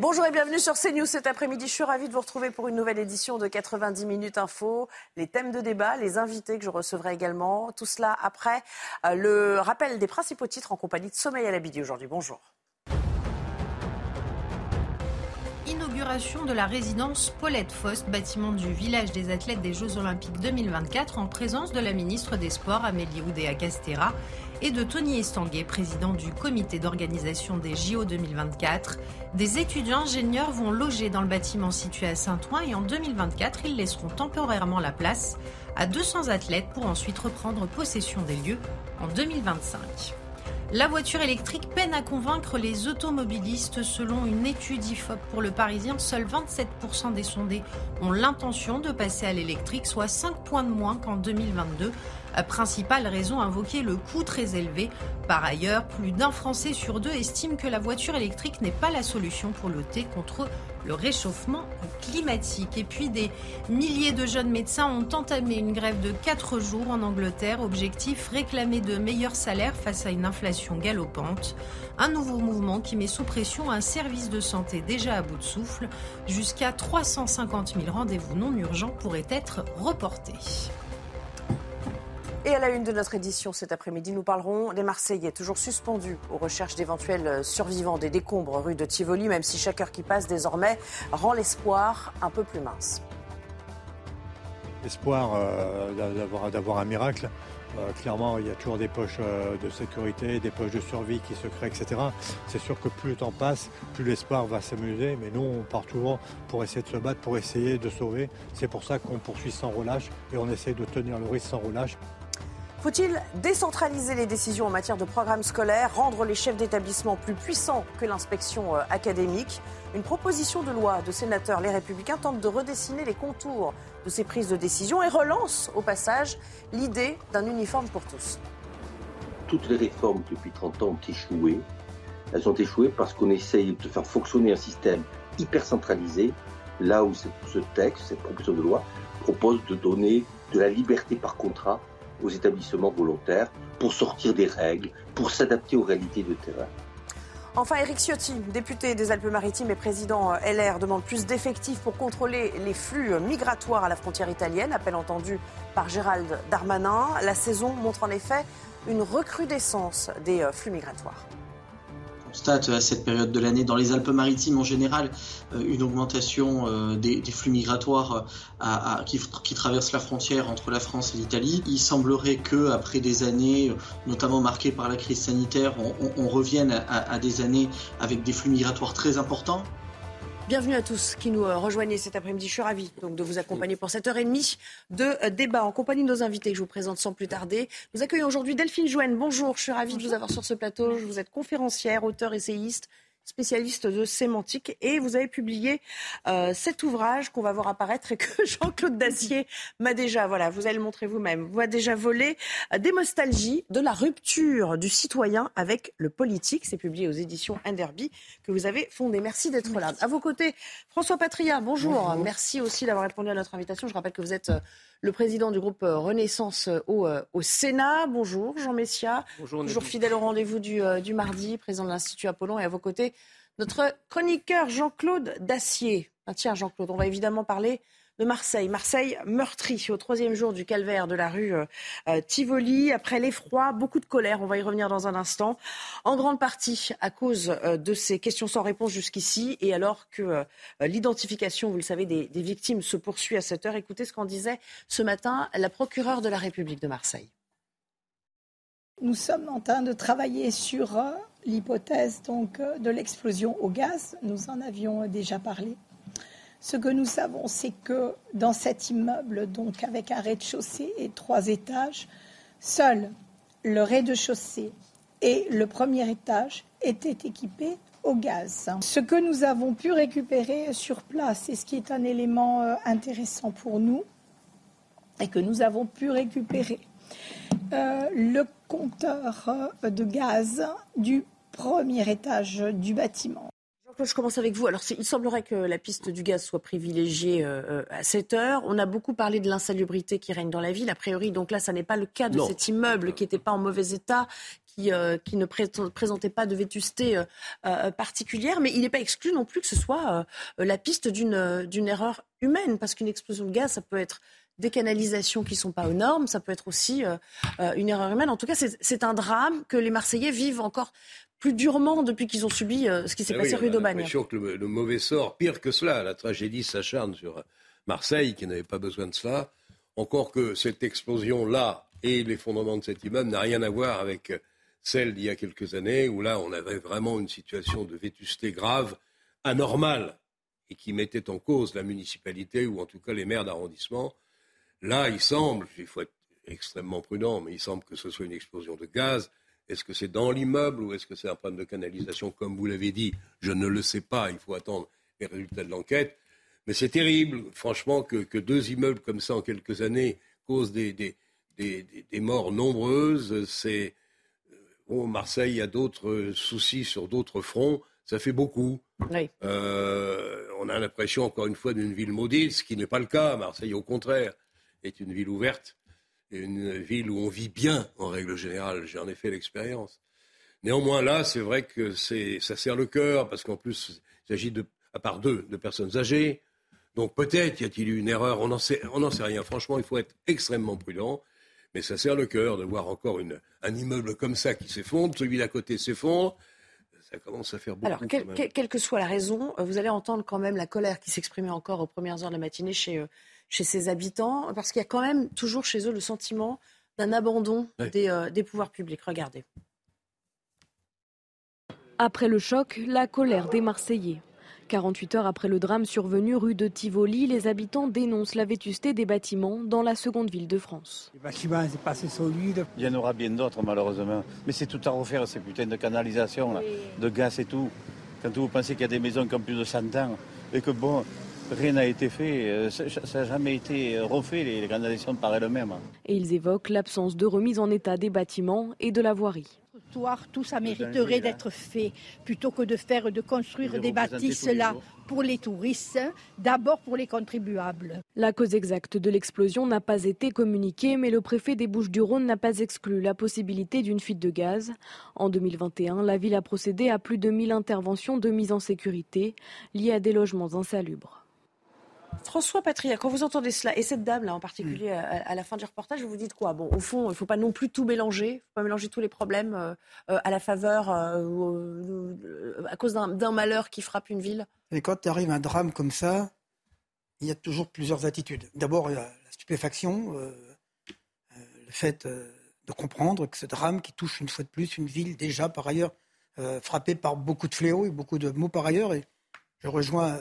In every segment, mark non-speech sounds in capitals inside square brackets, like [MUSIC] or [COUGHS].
Bonjour et bienvenue sur CNews cet après-midi. Je suis ravie de vous retrouver pour une nouvelle édition de 90 minutes info. Les thèmes de débat, les invités que je recevrai également. Tout cela après euh, le rappel des principaux titres en compagnie de Sommeil à l'Abidi aujourd'hui. Bonjour. De la résidence Paulette Faust, bâtiment du village des athlètes des Jeux Olympiques 2024, en présence de la ministre des Sports Amélie Oudéa-Castera et de Tony Estanguet, président du comité d'organisation des JO 2024. Des étudiants ingénieurs vont loger dans le bâtiment situé à Saint-Ouen et en 2024, ils laisseront temporairement la place à 200 athlètes pour ensuite reprendre possession des lieux en 2025. La voiture électrique peine à convaincre les automobilistes. Selon une étude IFOP pour le Parisien, seuls 27% des sondés ont l'intention de passer à l'électrique, soit 5 points de moins qu'en 2022. Principale raison invoquée, le coût très élevé. Par ailleurs, plus d'un Français sur deux estime que la voiture électrique n'est pas la solution pour lutter contre le réchauffement climatique. Et puis des milliers de jeunes médecins ont entamé une grève de 4 jours en Angleterre. Objectif réclamer de meilleurs salaires face à une inflation galopante. Un nouveau mouvement qui met sous pression un service de santé déjà à bout de souffle. Jusqu'à 350 000 rendez-vous non urgents pourraient être reportés. Et à la une de notre édition cet après-midi, nous parlerons des Marseillais, toujours suspendus aux recherches d'éventuels survivants des décombres rue de Tivoli, même si chaque heure qui passe désormais rend l'espoir un peu plus mince. L'espoir euh, d'avoir un miracle. Euh, clairement, il y a toujours des poches euh, de sécurité, des poches de survie qui se créent, etc. C'est sûr que plus le temps passe, plus l'espoir va s'amuser. Mais nous, on part toujours pour essayer de se battre, pour essayer de sauver. C'est pour ça qu'on poursuit sans relâche et on essaie de tenir le risque sans relâche. Faut-il décentraliser les décisions en matière de programmes scolaires, rendre les chefs d'établissement plus puissants que l'inspection euh, académique? Une proposition de loi de sénateurs Les Républicains tente de redessiner les contours de ces prises de décision et relance au passage l'idée d'un uniforme pour tous. Toutes les réformes depuis 30 ans ont échoué. Elles ont échoué parce qu'on essaye de faire fonctionner un système hyper centralisé, là où ce texte, cette proposition de loi, propose de donner de la liberté par contrat aux établissements volontaires pour sortir des règles, pour s'adapter aux réalités de terrain. Enfin, Éric Ciotti, député des Alpes-Maritimes et président LR, demande plus d'effectifs pour contrôler les flux migratoires à la frontière italienne. Appel entendu par Gérald Darmanin. La saison montre en effet une recrudescence des flux migratoires constate à cette période de l'année dans les Alpes-Maritimes en général euh, une augmentation euh, des, flux migratoires euh, qui, traversent la frontière entre la France et l'Italie. Il semblerait que après des années, notamment marquées par la crise sanitaire, on, revienne à des années avec des flux migratoires très importants. Bienvenue à tous qui nous euh, rejoignent cet après-midi. Je suis ravie donc, de vous accompagner pour cette heure et demie de euh, débat en compagnie de nos invités que je vous présente sans plus tarder. Nous accueillons aujourd'hui Delphine Jouen. Bonjour, je suis ravie de vous avoir sur ce plateau. Vous êtes conférencière, auteur, essayiste spécialiste de sémantique, et vous avez publié euh, cet ouvrage qu'on va voir apparaître et que [LAUGHS] Jean-Claude Dacier m'a déjà, voilà, vous allez le montrer vous-même, vous a déjà volé euh, des nostalgies de la rupture du citoyen avec le politique. C'est publié aux éditions Inderby que vous avez fondé. Merci d'être là. À vos côtés, François Patria, bonjour. Merci aussi d'avoir répondu à notre invitation. Je rappelle que vous êtes euh, le président du groupe Renaissance au, au Sénat. Bonjour, Jean Messia. Bonjour, Toujours fidèle au rendez-vous du, du mardi, président de l'Institut Apollon. Et à vos côtés, notre chroniqueur Jean-Claude Dacier. Ah, tiens, Jean-Claude, on va évidemment parler de Marseille. Marseille meurtrie au troisième jour du calvaire de la rue euh, euh, Tivoli. Après l'effroi, beaucoup de colère. On va y revenir dans un instant. En grande partie à cause euh, de ces questions sans réponse jusqu'ici et alors que l'identification, vous le savez, des, victimes se poursuit à cette heure. Écoutez ce qu'en disait ce matin la procureure de la République de Marseille. Nous sommes en train de travailler sur l'hypothèse donc euh, de l'explosion au gaz. Nous en avions déjà parlé. Ce que nous savons, c'est que dans cet immeuble, donc avec un rez-de-chaussée et trois étages, seul le rez-de-chaussée et le premier étage étaient équipés au gaz. Ce que nous avons pu récupérer sur place, et ce qui est un élément euh, intéressant pour nous, et que nous avons pu récupérer euh, le compteur de gaz du premier étage du bâtiment. Je commence avec vous. Alors, il semblerait que la piste du gaz soit privilégiée euh, euh, à cette heure. On a beaucoup parlé de l'insalubrité qui règne dans la ville. A priori, donc là, ça n'est pas le cas de cet immeuble qui n'était pas en mauvais état, qui, qui ne présentait pas de vétusté particulière, mais il n'est pas exclu non plus que ce soit la piste d'une erreur humaine, parce qu'une explosion de gaz, ça peut être des canalisations qui ne sont pas aux normes, ça peut être aussi une erreur humaine. En tout cas, c'est un drame que les Marseillais vivent encore plus durement depuis qu'ils ont subi ce qui s'est ah passé rue d'Aubagne. L'impression que le, mauvais sort, pire que cela, la tragédie s'acharne sur Marseille, qui n'avait pas besoin de cela. Encore que cette explosion-là et l'effondrement de cet immeuble n'a rien à voir avec celle d'il y a quelques années, où là, on avait vraiment une situation de vétusté grave, anormale, et qui mettait en cause la municipalité, ou en tout cas les maires d'arrondissement. Là, il semble, il faut être extrêmement prudent, mais il semble que ce soit une explosion de gaz. Est-ce que c'est dans l'immeuble ou est-ce que c'est un problème de canalisation Comme vous l'avez dit, je ne le sais pas, il faut attendre les résultats de l'enquête. Mais c'est terrible, franchement, que, deux immeubles comme ça en quelques années causent des, des, des, morts nombreuses. C'est bon, Marseille a d'autres soucis sur d'autres fronts. Ça fait beaucoup. Euh, on a l'impression, encore une fois, d'une ville maudite, ce qui n'est pas le cas. Marseille, au contraire, est une ville ouverte, une ville où on vit bien, en règle générale. J'ai en effet l'expérience. Néanmoins, là, c'est vrai que ça sert le cœur, parce qu'en plus, il s'agit, de, à part deux, de personnes âgées, donc peut-être y a-t-il eu une erreur, on n'en sait, sait, rien. Franchement, il faut être extrêmement prudent. Mais ça sert le cœur de voir encore une, un immeuble comme ça qui s'effondre, celui d'à côté s'effondre. Ça commence à faire beaucoup. Alors, quelle que soit la raison, euh, vous allez entendre quand même la colère qui s'exprimait encore aux premières heures de la matinée chez, euh, chez ses habitants, parce qu'il y a quand même toujours chez eux le sentiment d'un abandon des, euh, des pouvoirs publics. Regardez. Après le choc, la colère des Marseillais. 48 heures après le drame survenu rue de Tivoli, les habitants dénoncent la vétusté des bâtiments dans la seconde ville de France. Les bâtiments, c'est pas assez solide. Il y en aura bien d'autres, malheureusement. Mais c'est tout à refaire, ces putains de canalisation, de gaz et tout. Quand vous pensez qu'il y a des maisons qui ont plus de 100 ans et que, bon, rien n'a été fait, euh, ça n'a jamais été refait, les canalisations par elles-mêmes. Et ils évoquent l'absence de remise en état des bâtiments et de la voirie tout ça mériterait d'être fait plutôt que de faire, de construire des bâtisses là pour les touristes, d'abord pour les contribuables. La cause exacte de l'explosion n'a pas été communiquée, mais le préfet des Bouches-du-Rhône n'a pas exclu la possibilité d'une fuite de gaz. En 2021, la ville a procédé à plus de 1000 interventions de mise en sécurité liées à des logements insalubres. François Patria, quand vous entendez cela, et cette dame-là en particulier, mm. à, la fin du reportage, vous vous dites quoi? Bon, au fond, il ne faut pas non plus tout mélanger, il ne faut pas mélanger tous les problèmes euh, euh, à la faveur, euh, à cause d'un malheur qui frappe une ville. Et quand arrive un drame comme ça, il y a toujours plusieurs attitudes. D'abord, il y a la stupéfaction, le fait de comprendre que ce drame qui touche une fois de plus une ville déjà par ailleurs frappée par beaucoup de fléaux et beaucoup de mots par ailleurs, et je rejoins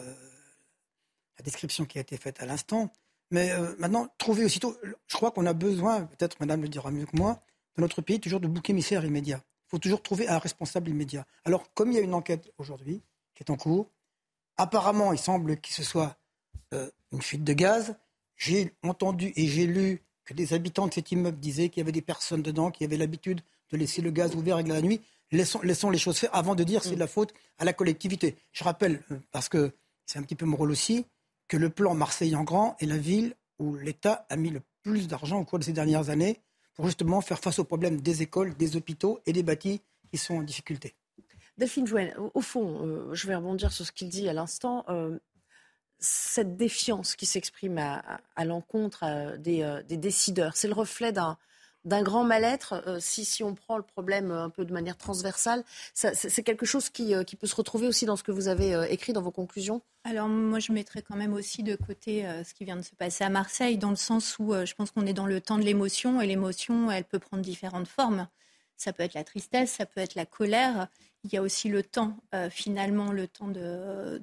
la description qui a été faite à l'instant. Mais euh, maintenant, trouver aussitôt, je crois qu'on a besoin, peut-être madame le dira mieux que moi, dans notre pays, toujours de bouc émissaire immédiat. Il faut toujours trouver un responsable immédiat. Alors, comme il y a une enquête aujourd'hui qui est en cours, apparemment, il semble que ce soit euh, une fuite de gaz. J'ai entendu et j'ai lu que des habitants de cet immeuble disaient qu'il y avait des personnes dedans qui avaient l'habitude de laisser le gaz ouvert la nuit. Laissons, laissons, les choses faire avant de dire c'est de la faute à la collectivité. Je rappelle, euh, parce que c'est un petit peu mon rôle aussi, que le plan Marseille en grand est la ville où l'État a mis le plus d'argent au cours de ces dernières années pour justement faire face aux problèmes des écoles, des hôpitaux et des bâtis qui sont en difficulté. Delphine Jouen, au fond, euh, je vais rebondir sur ce qu'il dit à l'instant. Euh, cette défiance qui s'exprime à, l'encontre euh, des, décideurs, c'est le reflet d'un d'un grand mal-être, euh, si, si on prend le problème euh, un peu de manière transversale, c'est quelque chose qui, euh, qui, peut se retrouver aussi dans ce que vous avez écrit dans vos conclusions? Alors moi, je mettrais quand même aussi de côté ce qui vient de se passer à Marseille, dans le sens où je pense qu'on est dans le temps de l'émotion, et l'émotion, elle peut prendre différentes formes. Ça peut être la tristesse, ça peut être la colère. Il y a aussi le temps, finalement, le temps de,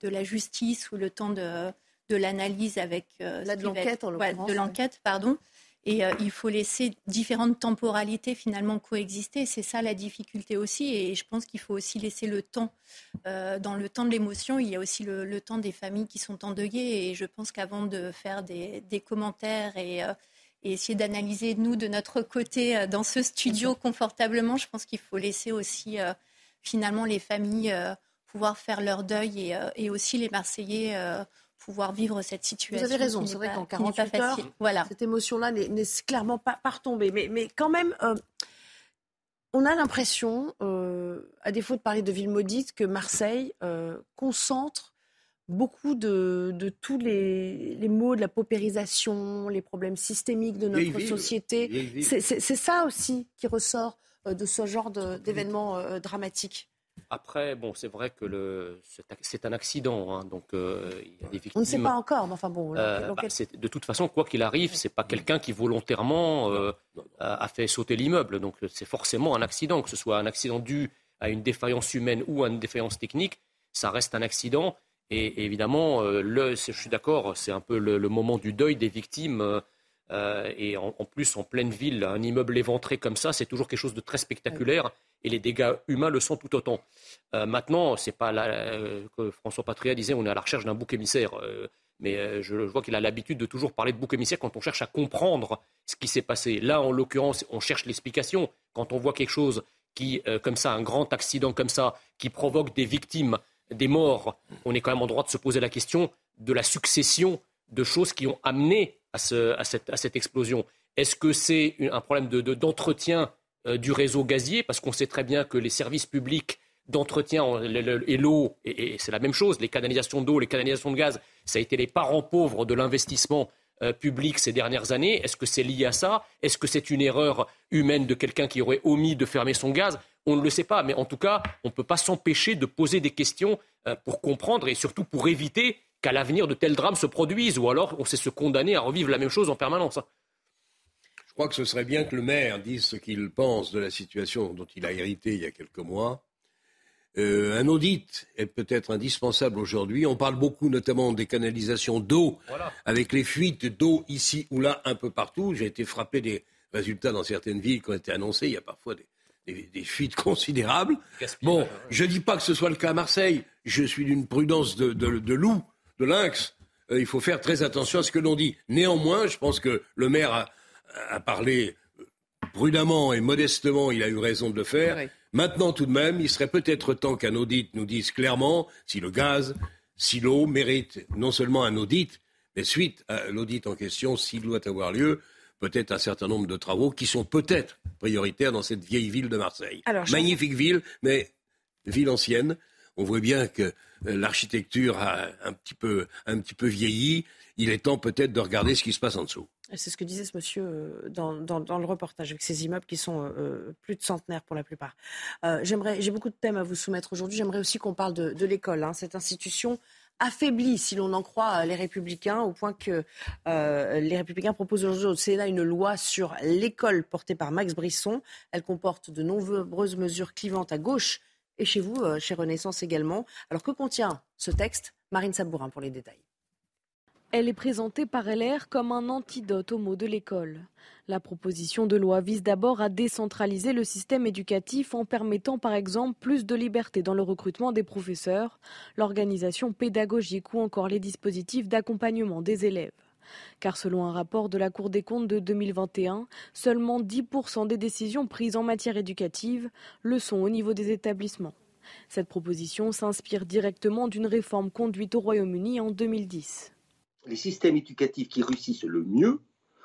de, la justice ou le temps de, de l'analyse avec... de l'enquête, en De l'enquête, pardon. Et euh, il faut laisser différentes temporalités finalement coexister. C'est ça la difficulté aussi. Et je pense qu'il faut aussi laisser le temps. Euh, dans le temps de l'émotion, il y a aussi le, temps des familles qui sont endeuillées. Et je pense qu'avant de faire des, commentaires euh, et, essayer d'analyser, nous, de notre côté, dans ce studio confortablement, je pense qu'il faut laisser aussi finalement les familles pouvoir faire leur deuil et, et aussi les Marseillais pouvoir vivre cette situation. Vous avez raison, c'est vrai qu'en 48 heures, voilà. cette émotion-là n'est clairement pas, pas retombée. Mais, mais quand même, euh, On a l'impression, à défaut de parler de ville maudite, que Marseille concentre beaucoup de, tous les, les, mots de la paupérisation, les problèmes systémiques de notre société. C'est ça aussi qui ressort euh, de ce genre d'événements euh, dramatiques. Après, bon, c'est vrai que c'est un accident, hein, donc euh, il y a des victimes. On ne sait pas encore, mais enfin bon. Bah, de toute façon, quoi qu'il arrive, c'est pas quelqu'un qui volontairement a fait sauter l'immeuble, donc c'est forcément un accident, que ce soit un accident dû à une défaillance humaine ou à une défaillance technique, ça reste un accident. Et, évidemment, le, je suis d'accord, c'est un peu le, moment du deuil des victimes. Euh, et en, plus, en pleine ville, un immeuble éventré comme ça, c'est toujours quelque chose de très spectaculaire. Et les dégâts humains le sont tout autant. Euh, maintenant, c'est pas là euh, que François Patria disait, on est à la recherche d'un bouc émissaire. mais je, vois qu'il a l'habitude de toujours parler de bouc émissaire quand on cherche à comprendre ce qui s'est passé. Là, en l'occurrence, on cherche l'explication. Quand on voit quelque chose qui, comme ça, un grand accident comme ça, qui provoque des victimes, des morts, on est quand même en droit de se poser la question de la succession de choses qui ont amené à, cette, explosion Est-ce que c'est un problème d'entretien euh, du réseau gazier Parce qu'on sait très bien que les services publics d'entretien et l'eau, et, c'est la même chose, les canalisations d'eau, les canalisations de gaz, ça a été les parents pauvres de l'investissement euh, public ces dernières années. Est-ce que c'est lié à ça? Est-ce que c'est une erreur humaine de quelqu'un qui aurait omis de fermer son gaz? On ne le sait pas, mais en tout cas, on ne peut pas s'empêcher de poser des questions euh, pour comprendre et surtout pour éviter qu'à l'avenir de tels drames se produisent, ou alors on sait se condamner à revivre la même chose en permanence. Je crois que ce serait bien que le maire dise ce qu'il pense de la situation dont il a hérité il y a quelques mois. Euh, un audit est peut-être indispensable aujourd'hui. On parle beaucoup notamment des canalisations d'eau, avec les fuites d'eau ici ou là, un peu partout. J'ai été frappé des résultats dans certaines villes qui ont été annoncés. Il y a parfois des, fuites [LAUGHS] considérables. Bon, je ne dis pas que ce soit le cas à Marseille. Je suis d'une prudence de, de loup de lynx, euh, il faut faire très attention à ce que l'on dit. Néanmoins, je pense que le maire a, parlé prudemment et modestement, il a eu raison de le faire. Maintenant, tout de même, il serait peut-être temps qu'un audit nous dise clairement si le gaz, si l'eau mérite non seulement un audit, mais suite à l'audit en question, s'il doit avoir lieu, peut-être un certain nombre de travaux qui sont peut-être prioritaires dans cette vieille ville de Marseille. Magnifique ville, mais ville ancienne. On voit bien que l'architecture a un petit, peu, un petit peu vieilli. Il est temps peut-être de regarder ce qui se passe en dessous. C'est ce que disait ce monsieur euh, dans, le reportage, avec ces immeubles qui sont euh, plus de centenaires pour la plupart. j'aimerais, j'ai beaucoup de thèmes à vous soumettre aujourd'hui. J'aimerais aussi qu'on parle de, l'école, hein. cette institution affaiblie, si l'on en croit les Républicains, au point que les Républicains proposent aujourd'hui au Sénat une loi sur l'école portée par Max Brisson. Elle comporte de nombreuses mesures clivantes à gauche et chez vous, euh, chez Renaissance également. Alors que contient ce texte Marine Sabourin pour les détails? Elle est présentée par LR comme un antidote au mot de l'école. La proposition de loi vise d'abord à décentraliser le système éducatif en permettant par exemple plus de liberté dans le recrutement des professeurs, l'organisation pédagogique ou encore les dispositifs d'accompagnement des élèves. Car selon un rapport de la Cour des comptes de 2021, seulement 10% des décisions prises en matière éducative le sont au niveau des établissements. Cette proposition s'inspire directement d'une réforme conduite au Royaume-Uni en 2010. Les systèmes éducatifs qui réussissent le mieux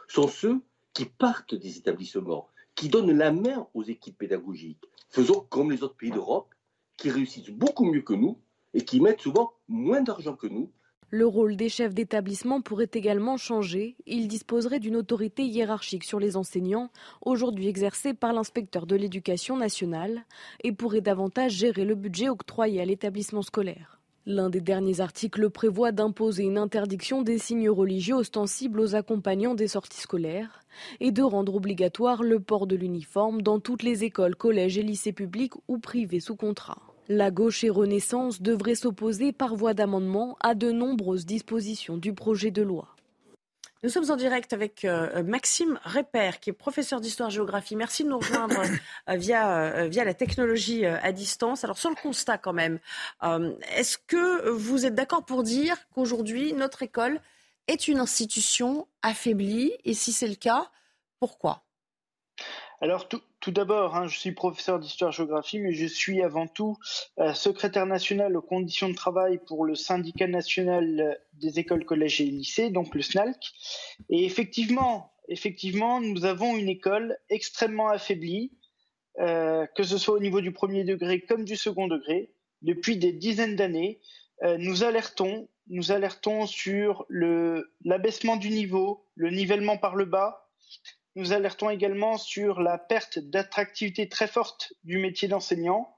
sont ceux qui partent des établissements, qui donnent la main aux équipes pédagogiques. Faisons comme les autres pays d'Europe, qui réussissent beaucoup mieux que nous et qui mettent souvent moins d'argent que nous le rôle des chefs d'établissement pourrait également changer. Ils disposeraient d'une autorité hiérarchique sur les enseignants, aujourd'hui exercée par l'inspecteur de l'éducation nationale, et pourraient davantage gérer le budget octroyé à l'établissement scolaire. L'un des derniers articles prévoit d'imposer une interdiction des signes religieux ostensibles aux accompagnants des sorties scolaires et de rendre obligatoire le port de l'uniforme dans toutes les écoles, collèges et lycées publics ou privés sous contrat. La gauche et Renaissance devraient s'opposer par voie d'amendement à de nombreuses dispositions du projet de loi. Nous sommes en direct avec euh, Maxime Répère, qui est professeur d'histoire-géographie. Merci de nous rejoindre [COUGHS] euh, via, euh, via la technologie à distance. Alors, sur le constat quand même, est-ce que vous êtes d'accord pour dire qu'aujourd'hui, notre école est une institution affaiblie? Et si c'est le cas, pourquoi? Alors tout, d'abord, hein, je suis professeur d'histoire-géographie, mais je suis avant tout euh, secrétaire national aux conditions de travail pour le syndicat national des écoles, collèges et lycées, donc le SNALC. Et effectivement, effectivement, nous avons une école extrêmement affaiblie, que ce soit au niveau du premier degré comme du second degré, depuis des dizaines d'années, nous alertons, nous alertons sur l'abaissement du niveau, le nivellement par le bas. Nous alertons également sur la perte d'attractivité très forte du métier d'enseignant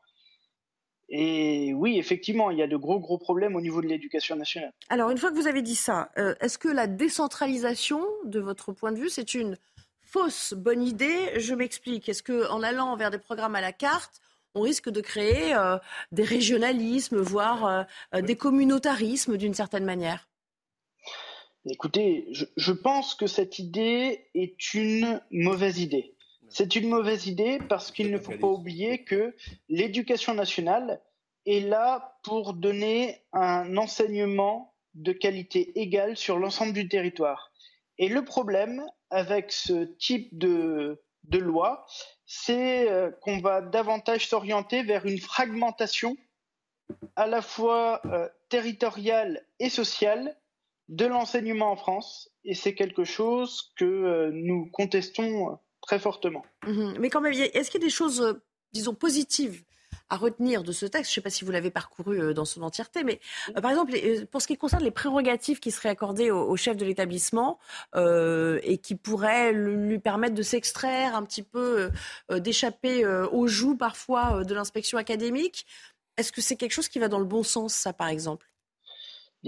et oui, effectivement, il y a de gros, gros problèmes au niveau de l'éducation nationale. Alors, une fois que vous avez dit ça, euh, est-ce que la décentralisation, de votre point de vue, c'est une fausse bonne idée? Je m'explique. Est-ce qu'en allant vers des programmes à la carte, on risque de créer euh, des régionalismes, voire euh, des communautarismes d'une certaine manière? Écoutez, je pense que cette idée est une mauvaise idée. C'est une mauvaise idée parce qu'il ne faut pas oublier que l'éducation nationale est là pour donner un enseignement de qualité égale sur l'ensemble du territoire. Et le problème avec ce type de, loi, c'est euh, qu'on va davantage s'orienter vers une fragmentation à la fois euh, territoriale et sociale de l'enseignement en France. Et c'est quelque chose que euh, nous contestons très fortement. Mhm. Mais quand même, est-ce qu'il y a des choses, euh, disons, positives à retenir de ce texte? Je ne sais pas si vous l'avez parcouru euh, dans son entièreté, mais par exemple, pour ce qui concerne les prérogatives qui seraient accordées au, chef de l'établissement et qui pourraient lui permettre de s'extraire un petit peu, d'échapper aux joues parfois de l'inspection académique, est-ce que c'est quelque chose qui va dans le bon sens, ça, par exemple?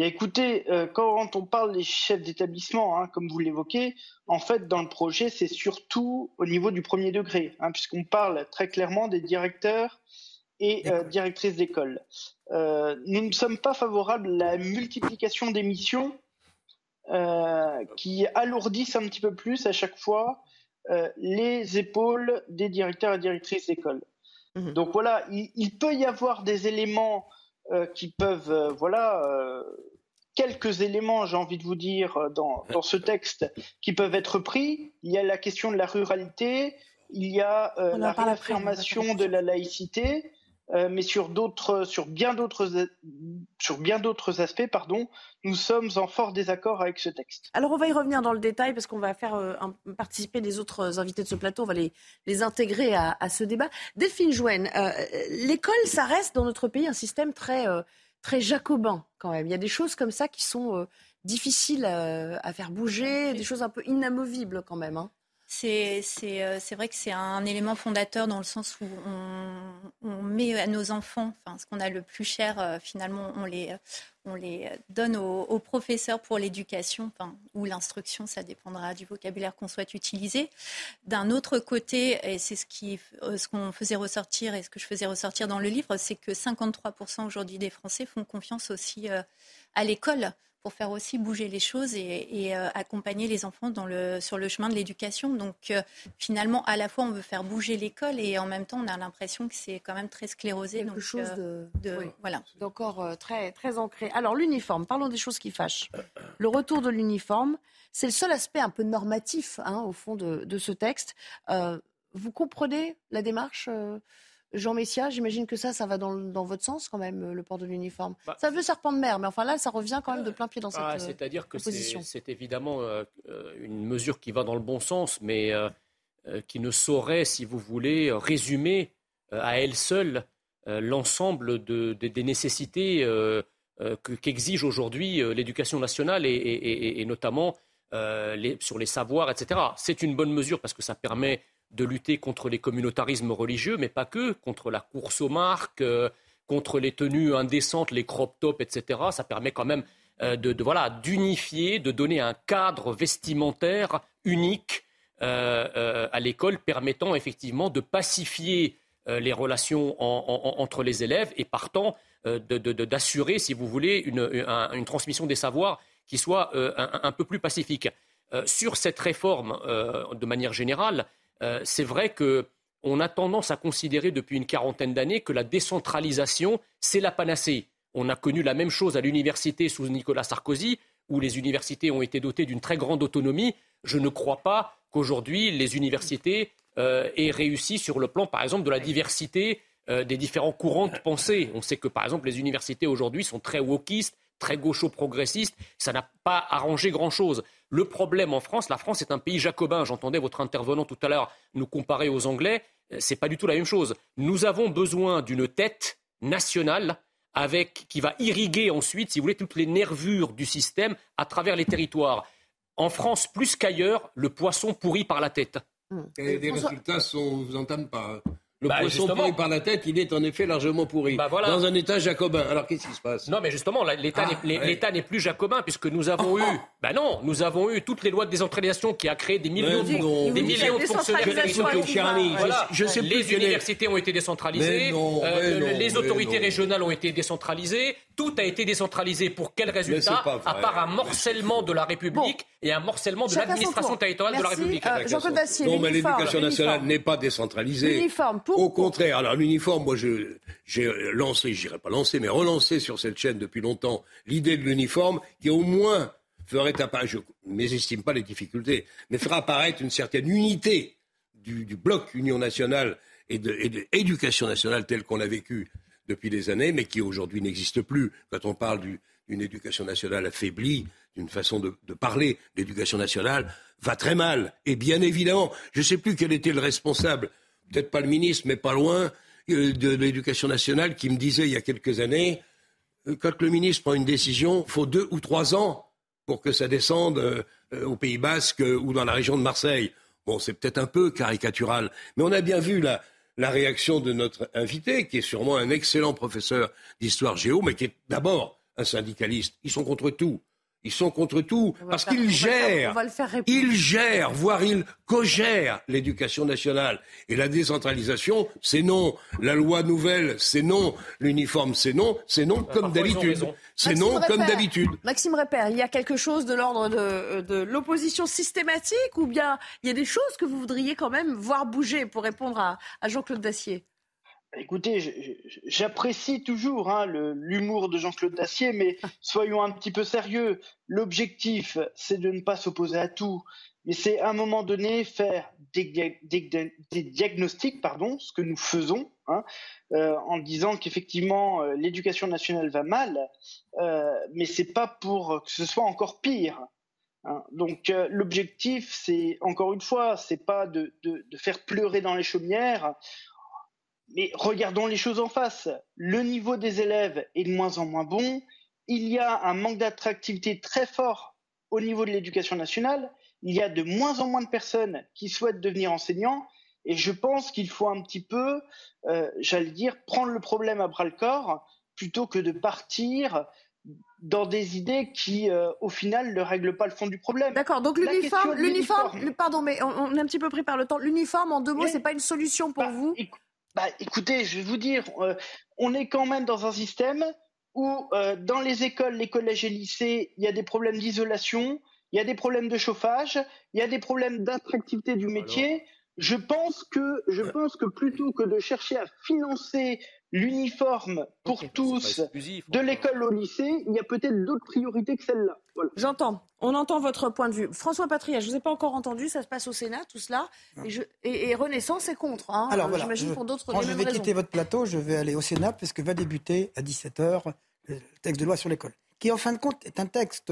Écoutez, euh, quand on parle des chefs d'établissement, hein, comme vous l'évoquez, en fait, dans le projet, c'est surtout au niveau du premier degré, hein, puisqu'on parle très clairement des directeurs et euh, directrices d'école. Euh, nous ne sommes pas favorables à la multiplication des missions qui alourdissent un petit peu plus à chaque fois les épaules des directeurs et directrices d'école. Mmh Donc voilà, il, il, peut y avoir des éléments qui peuvent, euh, voilà, euh, quelques éléments, j'ai envie de vous dire, dans, dans, ce texte qui peuvent être pris. Il y a la question de la ruralité, il y a la réaffirmation de la laïcité, mais sur d'autres, sur bien d'autres, sur bien d'autres aspects, pardon, nous sommes en fort désaccord avec ce texte. Alors on va y revenir dans le détail parce qu'on va faire participer les autres invités de ce plateau, on va les, les intégrer à, à ce débat. Delphine Jouen, l'école, ça reste dans notre pays un système très, très jacobin quand même. Il y a des choses comme ça qui sont difficiles à faire bouger, des choses un peu inamovibles quand même. Hein. C'est euh, vrai que c'est un élément fondateur dans le sens où on, met à nos enfants, enfin, ce qu'on a le plus cher, euh, finalement, on les, on les donne aux, professeurs pour l'éducation enfin, ou l'instruction, ça dépendra du vocabulaire qu'on souhaite utiliser. D'un autre côté, et c'est ce euh, ce qu'on faisait ressortir et ce que je faisais ressortir dans le livre, c'est que 53% aujourd'hui des Français font confiance aussi à l'école pour faire aussi bouger les choses et, euh, accompagner les enfants dans le, sur le chemin de l'éducation. Donc euh, finalement, à la fois, on veut faire bouger l'école et en même temps, on a l'impression que c'est quand même très sclérosé. Quelque chose euh, de, voilà. d'encore très, très ancré. Alors l'uniforme, parlons des choses qui fâchent. Le retour de l'uniforme, c'est le seul aspect un peu normatif, hein, au fond, de, de ce texte. vous comprenez la démarche Jean Messia, j'imagine que ça, ça va dans, votre sens quand même, le port de l'uniforme. Bah, ça veut serpent de mer, mais enfin là, ça revient quand même de plein pied dans ah, cette C'est-à-dire que c'est évidemment euh, une mesure qui va dans le bon sens, mais euh, euh, qui ne saurait, si vous voulez, résumer à elle seule l'ensemble des nécessités qu'exige aujourd'hui l'éducation nationale et, notamment sur les savoirs, etc. C'est une bonne mesure parce que ça permet de lutter contre les communautarismes religieux, mais pas que, contre la course aux marques, euh, contre les tenues indécentes, les crop tops, etc. Ça permet quand même euh, de, voilà d'unifier, de donner un cadre vestimentaire unique euh, à l'école, permettant effectivement de pacifier les relations entre les élèves et partant d'assurer, si vous voulez, une, transmission des savoirs qui soit un, peu plus pacifique. sur cette réforme, de manière générale, euh, c'est vrai qu'on a tendance à considérer depuis une quarantaine d'années que la décentralisation, c'est la panacée. On a connu la même chose à l'université sous Nicolas Sarkozy, où les universités ont été dotées d'une très grande autonomie. Je ne crois pas qu'aujourd'hui les universités euh, aient réussi sur le plan, par exemple, de la diversité euh, des différents courants de pensée. On sait que, par exemple, les universités aujourd'hui sont très wokistes, très gaucho-progressistes. Ça n'a pas arrangé grand-chose. Le problème en France, la France est un pays jacobin. J'entendais votre intervenant tout à l'heure nous comparer aux Anglais. Euh, c'est pas du tout la même chose. Nous avons besoin d'une tête nationale avec, qui va irriguer ensuite, si vous voulez, toutes les nervures du système à travers les territoires. En France, plus qu'ailleurs, le poisson pourrit par la tête. Et les résultats sont, vous entendez pas. Le bah, poisson pourri par la tête, il est en effet largement pourri. Bah, dans un État jacobin. Alors qu'est-ce qui se passe? Non, mais justement, l'État ah, n'est plus jacobin puisque nous avons eu, [LAUGHS] bah non, nous avons eu toutes les lois de décentralisation qui a créé des millions, de, des millions de fonctionnaires. Je, sais les universités ont été décentralisées, euh, les autorités régionales ont été décentralisées. Tout a été décentralisé. Pour quel résultat À part un morcellement de la République et un morcellement de l'administration territoriale de la République. Euh, Jean-Claude Non, mais l'éducation nationale n'est pas décentralisée. L'uniforme, Au contraire. Alors, l'uniforme, moi, j'ai lancé, je dirais pas lancé, mais relancé sur cette chaîne depuis longtemps l'idée de l'uniforme qui, au moins, ferait apparaître, je ne mésestime pas les difficultés, mais fera apparaître une certaine unité du, bloc Union nationale et de, l'éducation nationale telle qu'on l'a vécue depuis des années, mais qui aujourd'hui n'existe plus. Quand on parle d'une éducation nationale affaiblie, d'une façon de, parler, l'éducation nationale va très mal. Et bien évidemment, je ne sais plus quel était le responsable, peut-être pas le ministre, mais pas loin, euh, de l'éducation nationale, qui me disait il y a quelques années, euh, quand le ministre prend une décision, il faut deux ou trois ans pour que ça descende euh, au Pays Basque ou dans la région de Marseille. Bon, c'est peut-être un peu caricatural, mais on a bien vu là la réaction de notre invité, qui est sûrement un excellent professeur d'histoire géo, mais qui est d'abord un syndicaliste. Ils sont contre tout. Ils sont contre tout parce qu'ils gèrent, ils gèrent, voire ils co-gèrent l'éducation nationale. Et la décentralisation, c'est non. La loi nouvelle, c'est non. L'uniforme, c'est non. C'est non comme d'habitude. C'est non comme d'habitude. Maxime Répère, il y a quelque chose de l'ordre de, l'opposition systématique ou bien il y a des choses que vous voudriez quand même voir bouger pour répondre à Jean-Claude Dacier? Écoutez, j'apprécie toujours hein, l'humour de Jean-Claude Dacier, mais [LAUGHS] soyons un petit peu sérieux. L'objectif, c'est de ne pas s'opposer à tout, mais c'est à un moment donné faire des, diagnostics, pardon, ce que nous faisons, hein, euh, en disant qu'effectivement euh, l'éducation nationale va mal, euh, mais c'est pas pour que ce soit encore pire. Hein. Donc euh, l'objectif, c'est encore une fois, c'est pas de, de, faire pleurer dans les chaumières mais regardons les choses en face. Le niveau des élèves est de moins en moins bon. Il y a un manque d'attractivité très fort au niveau de l'éducation nationale. Il y a de moins en moins de personnes qui souhaitent devenir enseignants. Et je pense qu'il faut un petit peu, euh, j'allais dire, prendre le problème à bras le corps plutôt que de partir dans des idées qui, euh, au final, ne règlent pas le fond du problème. D'accord. Donc l'uniforme, l'uniforme, pardon, mais on, est un petit peu pris par le temps. L'uniforme, en deux mots, c'est pas une solution pour bah, vous? Bah, écoutez, je vais vous dire, euh, on est quand même dans un système où euh, dans les écoles, les collèges et lycées, il y a des problèmes d'isolation, il y a des problèmes de chauffage, il y a des problèmes d'attractivité du métier. Je pense que je pense que plutôt que de chercher à financer l'uniforme pour tous de l'école au lycée, il y a peut-être d'autres priorités que celle-là. J'entends. On entend votre point de vue. François Patria, je ne vous ai pas encore entendu, ça se passe au Sénat, tout cela. Et, Renaissance est contre. Hein. Alors voilà, j'imagine pour d'autres Quand je vais quitter votre plateau, je vais aller au Sénat, puisque va débuter à 17h le texte de loi sur l'école, qui en fin de compte est un texte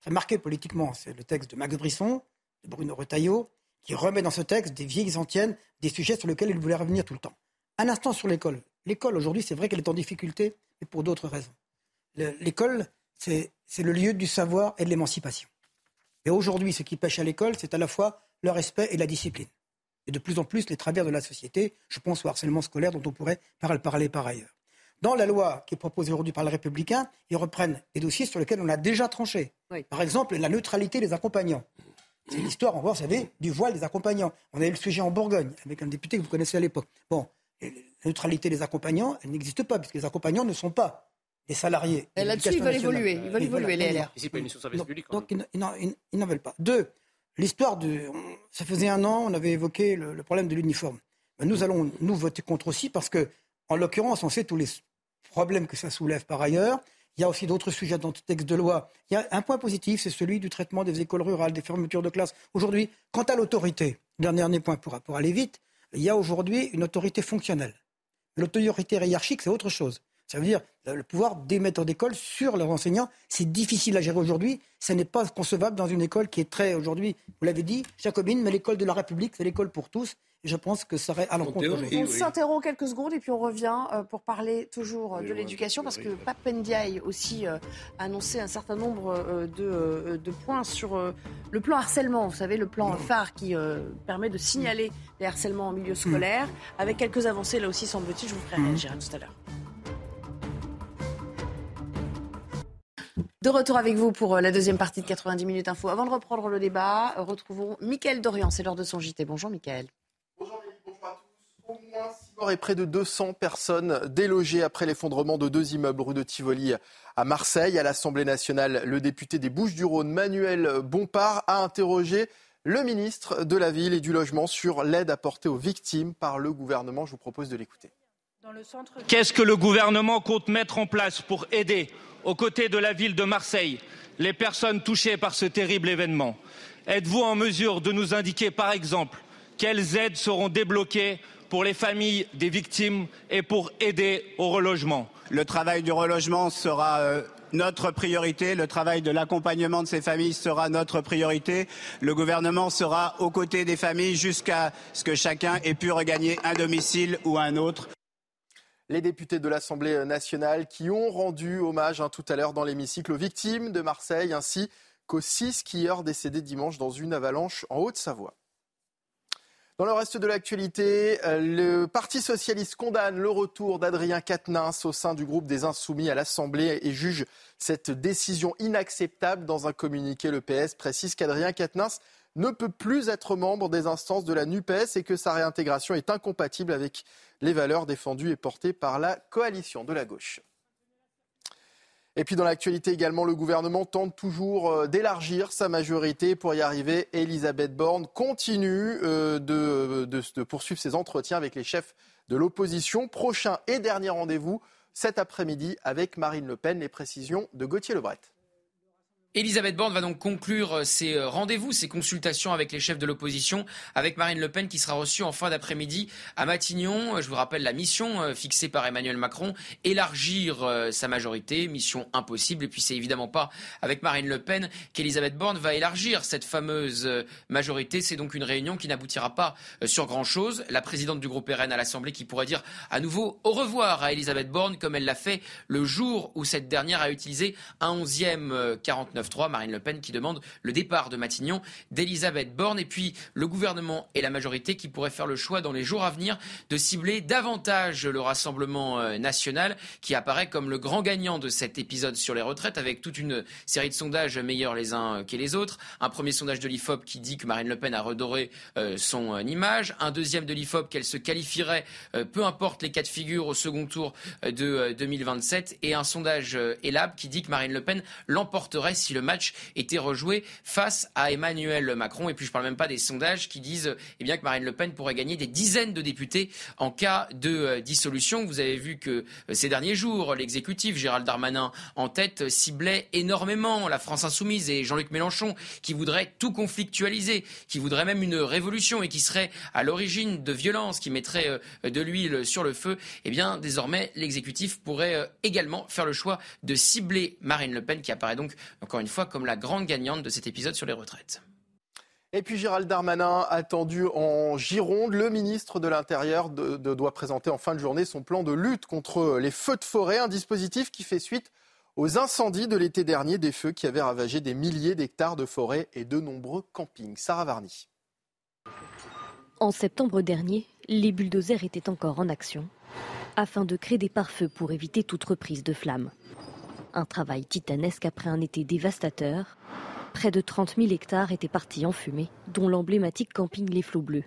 très marqué politiquement. C'est le texte de Max Brisson, de Bruno Retailleau, qui remet dans ce texte des vieilles anciennes, des sujets sur lesquels il voulait revenir tout le temps. Un instant sur l'école. L'école, aujourd'hui, c'est vrai qu'elle est en difficulté, mais pour d'autres raisons. L'école, c'est le lieu du savoir et de l'émancipation. Et aujourd'hui, ce qui pêche à l'école, c'est à la fois le respect et la discipline. Et de plus en plus, les travers de la société, je pense au harcèlement scolaire dont on pourrait parler par ailleurs. Dans la loi qui est proposée aujourd'hui par les Républicains, ils reprennent des dossiers sur lesquels on a déjà tranché. Par exemple, la neutralité des accompagnants. C'est l'histoire, voit, vous savez, du voile des accompagnants. On a eu le sujet en Bourgogne, avec un député que vous connaissez à l'époque. Bon, la neutralité des accompagnants, elle n'existe pas, puisque les accompagnants ne sont pas des salariés. Et là-dessus, ils veulent évoluer, ils veulent évoluer, les LR. pas une mission de service public. Donc, ils n'en veulent pas. Deux, l'histoire de. Ça faisait un an, on avait évoqué le, problème de l'uniforme. Ben, nous allons, nous, voter contre aussi, parce que, en l'occurrence, on sait tous les problèmes que ça soulève par ailleurs. Il y a aussi d'autres sujets dans ce texte de loi. Il y a un point positif, c'est celui du traitement des écoles rurales, des fermetures de classes. Aujourd'hui, quant à l'autorité, dernier point pour, pour aller vite, il y a aujourd'hui une autorité fonctionnelle. L'autorité hiérarchique, c'est autre chose. Ça veut dire le pouvoir des maîtres d'école sur leurs enseignants. C'est difficile à gérer aujourd'hui. Ce n'est pas concevable dans une école qui est très, aujourd'hui, vous l'avez dit, jacobine, mais l'école de la République, c'est l'école pour tous. Et je pense que ça serait à l'encontre. On s'interrompt quelques secondes et puis on revient euh, pour parler toujours de l'éducation parce que Pape Ndiaye aussi euh, a annoncé un certain nombre euh, de, de points sur le plan harcèlement. Vous savez, le plan phare qui permet de signaler les harcèlements en milieu scolaire. Avec quelques avancées là aussi, semble-t-il, je vous ferai réagir tout à l'heure. De retour avec vous pour euh, la deuxième partie de 90 minutes info. Avant de reprendre le débat, euh, retrouvons Mickaël Dorian. C'est l'heure de son JT. Bonjour Mickaël. Bonjour bonjour à tous. Au moins 6 morts et près de 200 personnes délogées après l'effondrement de deux immeubles rue de Tivoli à Marseille. À l'Assemblée nationale, le député des Bouches-du-Rhône, Manuel Bompard, a interrogé le ministre de la Ville et du Logement sur l'aide apportée aux victimes par le gouvernement. Je vous propose de l'écouter. Qu'est-ce que le gouvernement compte mettre en place pour aider aux côtés de la ville de Marseille, les personnes touchées par ce terrible événement? Êtes-vous en mesure de nous indiquer, par exemple, quelles aides seront débloquées pour les familles des victimes et pour aider au relogement? Le travail du relogement sera euh, notre priorité. Le travail de l'accompagnement de ces familles sera notre priorité. Le gouvernement sera aux côtés des familles jusqu'à ce que chacun ait pu regagner un domicile ou un autre les députés de l'Assemblée nationale qui ont rendu hommage hein, tout à l'heure dans l'hémicycle aux victimes de Marseille ainsi qu'aux six skieurs décédés dimanche dans une avalanche en Haute-Savoie. Dans le reste de l'actualité, euh, le Parti socialiste condamne le retour d'Adrien Quatennens au sein du groupe des Insoumis à l'Assemblée et juge cette décision inacceptable. Dans un communiqué, le PS précise qu'Adrien Quatennens ne peut plus être membre des instances de la NUPES et que sa réintégration est incompatible avec les valeurs défendues et portées par la coalition de la gauche. Et puis dans l'actualité également, le gouvernement tente toujours euh, d'élargir sa majorité. Pour y arriver, Elisabeth Borne continue euh, de, de, poursuivre ses entretiens avec les chefs de l'opposition. Prochain et dernier rendez-vous cet après-midi avec Marine Le Pen. Les précisions de Gauthier Lebret. Elisabeth Borne va donc conclure euh, ses euh, rendez-vous, ses consultations avec les chefs de l'opposition, avec Marine Le Pen qui sera reçue en fin d'après-midi à Matignon. Euh, je vous rappelle la mission fixée par Emmanuel Macron, élargir sa majorité, mission impossible. Et puis c'est évidemment pas avec Marine Le Pen qu'Elisabeth Borne va élargir cette fameuse majorité. C'est donc une réunion qui n'aboutira pas sur grand-chose. La présidente du groupe RN à l'Assemblée qui pourrait dire à nouveau au revoir à Elisabeth Borne comme elle l'a fait le jour où cette dernière a utilisé un onzième 49 Marine Le Pen qui demande le départ de Matignon d'Elisabeth Borne. Et puis le gouvernement et la majorité qui pourraient faire le choix dans les jours à venir de cibler davantage le Rassemblement euh, national qui apparaît comme le grand gagnant de cet épisode sur les retraites avec toute une série de sondages meilleurs les uns que les autres. Un premier sondage de l'IFOP qui dit que Marine Le Pen a redoré euh, son euh, image. Un deuxième de l'IFOP qu'elle se qualifierait, peu importe les cas de figure, au second tour de 2027. Et un sondage ELAB qui dit que Marine Le Pen l'emporterait si le match était rejoué face à Emmanuel Macron. Et puis je ne parle même pas des sondages qui disent eh bien, que Marine Le Pen pourrait gagner des dizaines de députés en cas de euh, dissolution. Vous avez vu que euh, ces derniers jours, l'exécutif, Gérald Darmanin en tête, ciblait énormément la France insoumise et Jean-Luc Mélenchon qui voudrait tout conflictualiser, qui voudrait même une révolution et qui serait à l'origine de violences, qui mettrait euh, de l'huile sur le feu. Eh bien, désormais, l'exécutif pourrait également faire le choix de cibler Marine Le Pen qui apparaît donc encore une fois comme la grande gagnante de cet épisode sur les retraites. Et puis Gérald Darmanin, attendu en Gironde, le ministre de l'Intérieur doit présenter en fin de journée son plan de lutte contre les feux de forêt, un dispositif qui fait suite aux incendies de l'été dernier, des feux qui avaient ravagé des milliers d'hectares de forêt et de nombreux campings. Sarah Varny. En septembre dernier, les bulldozers étaient encore en action afin de créer des pare-feux pour éviter toute reprise de flammes. Un travail titanesque après un été dévastateur. Près de 30 000 hectares étaient partis en fumée, dont l'emblématique camping Les Flots Bleus.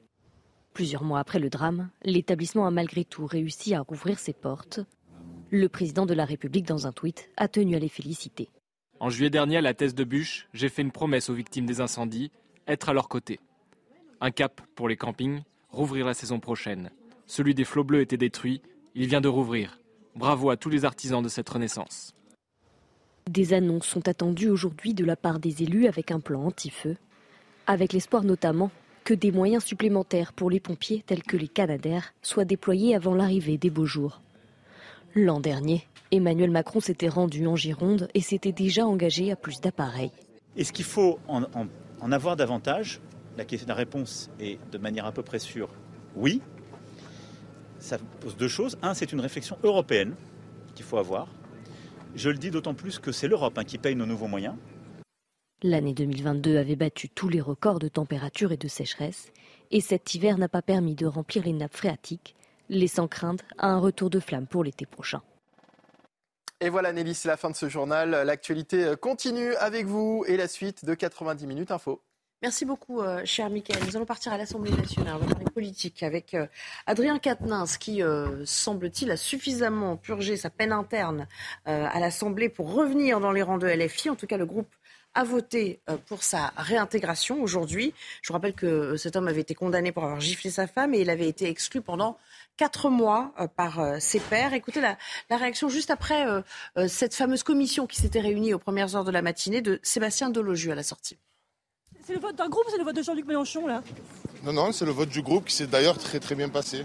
Plusieurs mois après le drame, l'établissement a malgré tout réussi à rouvrir ses portes. Le président de la République, dans un tweet, a tenu à les féliciter. En juillet dernier, à la thèse de Bûche, j'ai fait une promesse aux victimes des incendies, être à leur côté. Un cap pour les campings, rouvrir la saison prochaine. Celui des flots bleus était détruit, il vient de rouvrir. Bravo à tous les artisans de cette renaissance. Des annonces sont attendues aujourd'hui de la part des élus avec un plan anti-feu, avec l'espoir notamment que des moyens supplémentaires pour les pompiers tels que les Canadaires soient déployés avant l'arrivée des beaux jours. L'an dernier, Emmanuel Macron s'était rendu en Gironde et s'était déjà engagé à plus d'appareils. Est-ce qu'il faut en, avoir davantage? La réponse est de manière à peu près sûre oui. Ça pose deux choses. Un, c'est une réflexion européenne qu'il faut avoir. Je le dis d'autant plus que c'est l'Europe hein, qui paye nos nouveaux moyens. L'année 2022 avait battu tous les records de température et de sécheresse, et cet hiver n'a pas permis de remplir les nappes phréatiques, laissant craindre à un retour de flamme pour l'été prochain. Et voilà Nelly, c'est la fin de ce journal. L'actualité continue avec vous et la suite de 90 minutes info. Merci beaucoup, euh, cher Michael. Nous allons partir à l'Assemblée nationale. On va parler politique avec euh, Adrien Quatennens, qui, euh, semble-t-il, a suffisamment purgé sa peine interne à l'Assemblée pour revenir dans les rangs de LFI. En tout cas, le groupe a voté pour sa réintégration aujourd'hui. Je vous rappelle que cet homme avait été condamné pour avoir giflé sa femme et il avait été exclu pendant quatre mois par ses pairs. Écoutez la, la réaction juste après cette fameuse commission qui s'était réunie aux premières heures de la matinée de Sébastien Deloju à la sortie. C'est le vote d'un groupe ou c'est le vote de Jean-Luc Mélenchon là? Non, non, c'est le vote du groupe qui s'est d'ailleurs très très bien passé.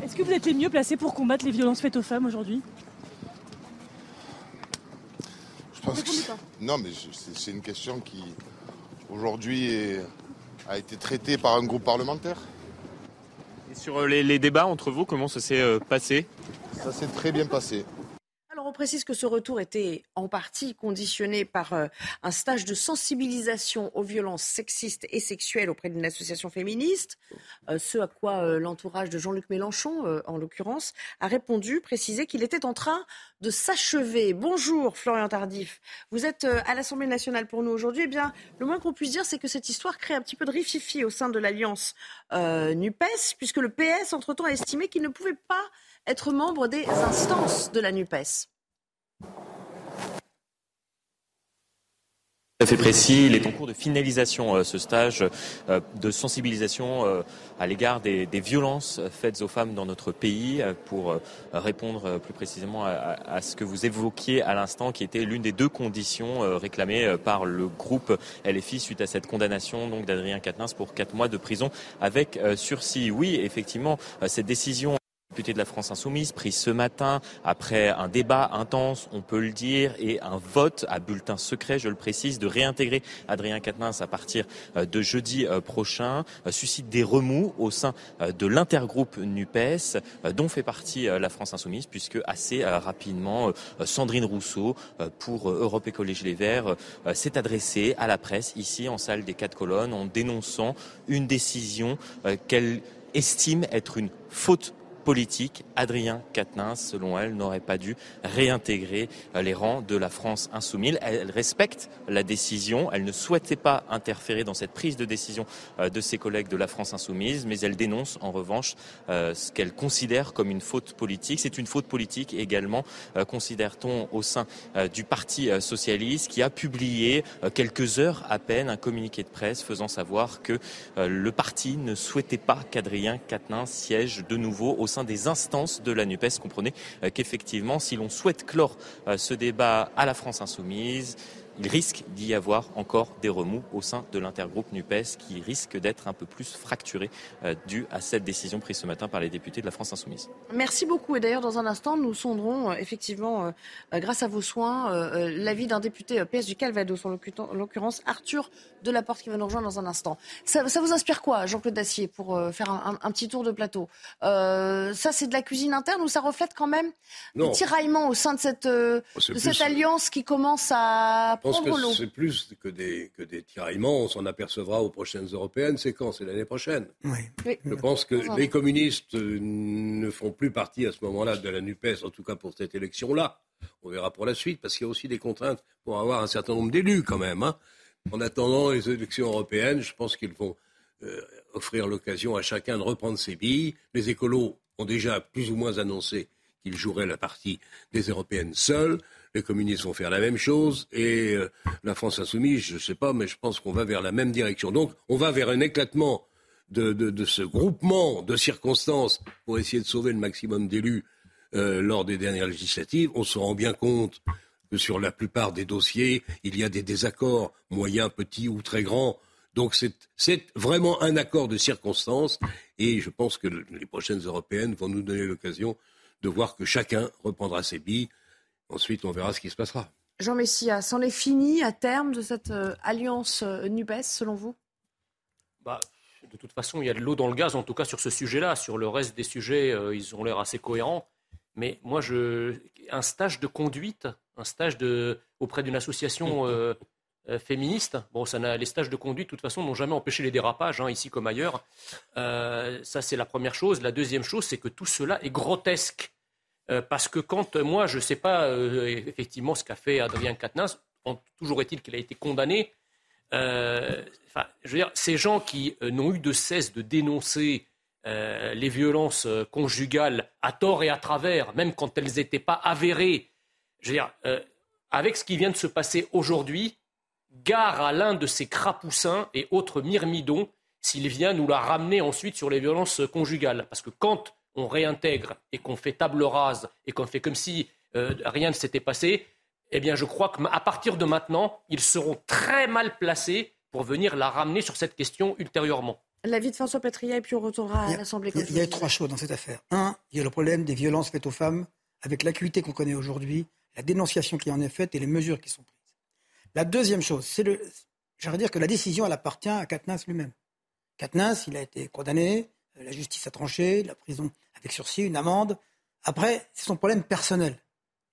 Est-ce que vous êtes les mieux placés pour combattre les violences faites aux femmes aujourd'hui? Je pense que non, mais c'est une question qui aujourd'hui a été traitée par un groupe parlementaire. Et sur les, les débats entre vous, comment ça s'est euh, passé? Ça s'est très bien passé. Précise que ce retour était en partie conditionné par euh, un stage de sensibilisation aux violences sexistes et sexuelles auprès d'une association féministe, euh, ce à quoi euh, l'entourage de Jean-Luc Mélenchon, en l'occurrence, a répondu, précisé qu'il était en train de s'achever. Bonjour Florian Tardif, vous êtes à l'Assemblée nationale pour nous aujourd'hui. Eh bien, le moins qu'on puisse dire, c'est que cette histoire crée un petit peu de rififi au sein de l'alliance NUPES, puisque le PS, entre-temps, a estimé qu'il ne pouvait pas être membre des instances de la NUPES. Précis, il est en cours de finalisation euh, ce stage euh, de sensibilisation euh, à l'égard des, violences faites aux femmes dans notre pays pour répondre plus précisément à, ce que vous évoquiez à l'instant qui était l'une des deux conditions réclamées par le groupe LFI suite à cette condamnation donc d'Adrien Quatennens pour quatre mois de prison avec sursis. Oui, effectivement, cette décision député de la France Insoumise, prise ce matin après un débat intense, on peut le dire, et un vote à bulletin secret, je le précise, de réintégrer Adrien Quatennens à partir euh, de jeudi euh, prochain, euh, suscite des remous au sein de l'intergroupe NUPES, dont fait partie la France Insoumise, puisque assez rapidement, Sandrine Rousseau, pour Europe Écologie Les Verts, s'est adressée à la presse ici en salle des quatre colonnes en dénonçant une décision qu'elle estime être une faute politique, Adrien Quatennens, selon elle, n'aurait pas dû réintégrer euh, les rangs de la France insoumise. Elle respecte la décision, elle ne souhaitait pas interférer dans cette prise de décision euh, de ses collègues de la France insoumise, mais elle dénonce en revanche euh, ce qu'elle considère comme une faute politique. C'est une faute politique également, considère-t-on, au sein du Parti socialiste, qui a publié quelques heures à peine un communiqué de presse faisant savoir que le parti ne souhaitait pas qu'Adrien Quatennens siège de nouveau au des instances de la NUPES. Comprenez euh, qu'effectivement, si l'on souhaite clore euh, ce débat à la France insoumise, il risque d'y avoir encore des remous au sein de l'intergroupe NUPES qui risque d'être un peu plus fracturé euh, dû à cette décision prise ce matin par les députés de la France Insoumise. Merci beaucoup. Et d'ailleurs, dans un instant, nous sonderons euh, effectivement, euh, grâce à vos soins, l'avis d'un député PS du Calvados, en l'occurrence Arthur Delaporte, qui va nous rejoindre dans un instant. Ça, vous inspire quoi, Jean-Claude Dacier, pour faire un, petit tour de plateau? Ça, c'est de la cuisine interne ou ça reflète quand même le tiraillement au sein de cette, de cette alliance qui commence à pense que c'est plus que des, que des tiraillements. On s'en apercevra aux prochaines européennes. C'est quand? C'est l'année prochaine. Oui. Je pense que les communistes euh, ne font plus partie à ce moment-là de la NUPES, en tout cas pour cette élection-là. On verra pour la suite, parce qu'il y a aussi des contraintes pour avoir un certain nombre d'élus quand même. Hein. En attendant les élections européennes, je pense qu'ils vont euh, offrir l'occasion à chacun de reprendre ses billes. Les écolos ont déjà plus ou moins annoncé qu'ils joueraient la partie des européennes seuls les communistes vont faire la même chose et euh, la France insoumise, je ne sais pas, mais je pense qu'on va vers la même direction. Donc on va vers un éclatement de, ce groupement de circonstances pour essayer de sauver le maximum d'élus euh, lors des dernières législatives. On se rend bien compte que sur la plupart des dossiers, il y a des désaccords, moyens, petits ou très grands. Donc c'est vraiment un accord de circonstances et je pense que les prochaines européennes vont nous donner l'occasion de voir que chacun reprendra ses billes. Ensuite, on verra ce qui se passera. Jean Messia, c'en est fini à terme de cette euh, alliance euh, NUPES, selon vous? Bah, De toute façon, il y a de l'eau dans le gaz, en tout cas sur ce sujet-là. Sur le reste des sujets, euh, ils ont l'air assez cohérents. Mais moi, je... un stage de conduite, un stage de... auprès d'une association [LAUGHS] féministe, bon, ça les stages de conduite, de toute façon, n'ont jamais empêché les dérapages, hein, ici comme ailleurs. ça, c'est la première chose. La deuxième chose, c'est que tout cela est grotesque. Euh, parce que quand euh, moi, je ne sais pas euh, effectivement ce qu'a fait Adrien Quatennens, toujours est-il qu'il a été condamné. Je veux dire, ces gens qui n'ont eu de cesse de dénoncer les violences conjugales à tort et à travers, même quand elles n'étaient pas avérées, je veux dire, avec ce qui vient de se passer aujourd'hui, gare à l'un de ces crapoussins et autres myrmidons s'il vient nous la ramener ensuite sur les violences conjugales. Parce que quand on réintègre et qu'on fait table rase et qu'on fait comme si euh, rien ne s'était passé, eh bien, je crois qu'à partir de maintenant, ils seront très mal placés pour venir la ramener sur cette question ultérieurement. L'avis de François Petria et puis on retournera à l'Assemblée. Il y a, trois choses dans cette affaire. Un, il y a le problème des violences faites aux femmes, avec l'acuité qu'on connaît aujourd'hui, la dénonciation qui en est faite et les mesures qui sont prises. La deuxième chose, c'est le. J'aimerais dire que la décision, elle appartient à Katnins lui-même. Katnins, il a été condamné, la justice a tranché, la prison avec sursis, une amende. Après, c'est son problème personnel.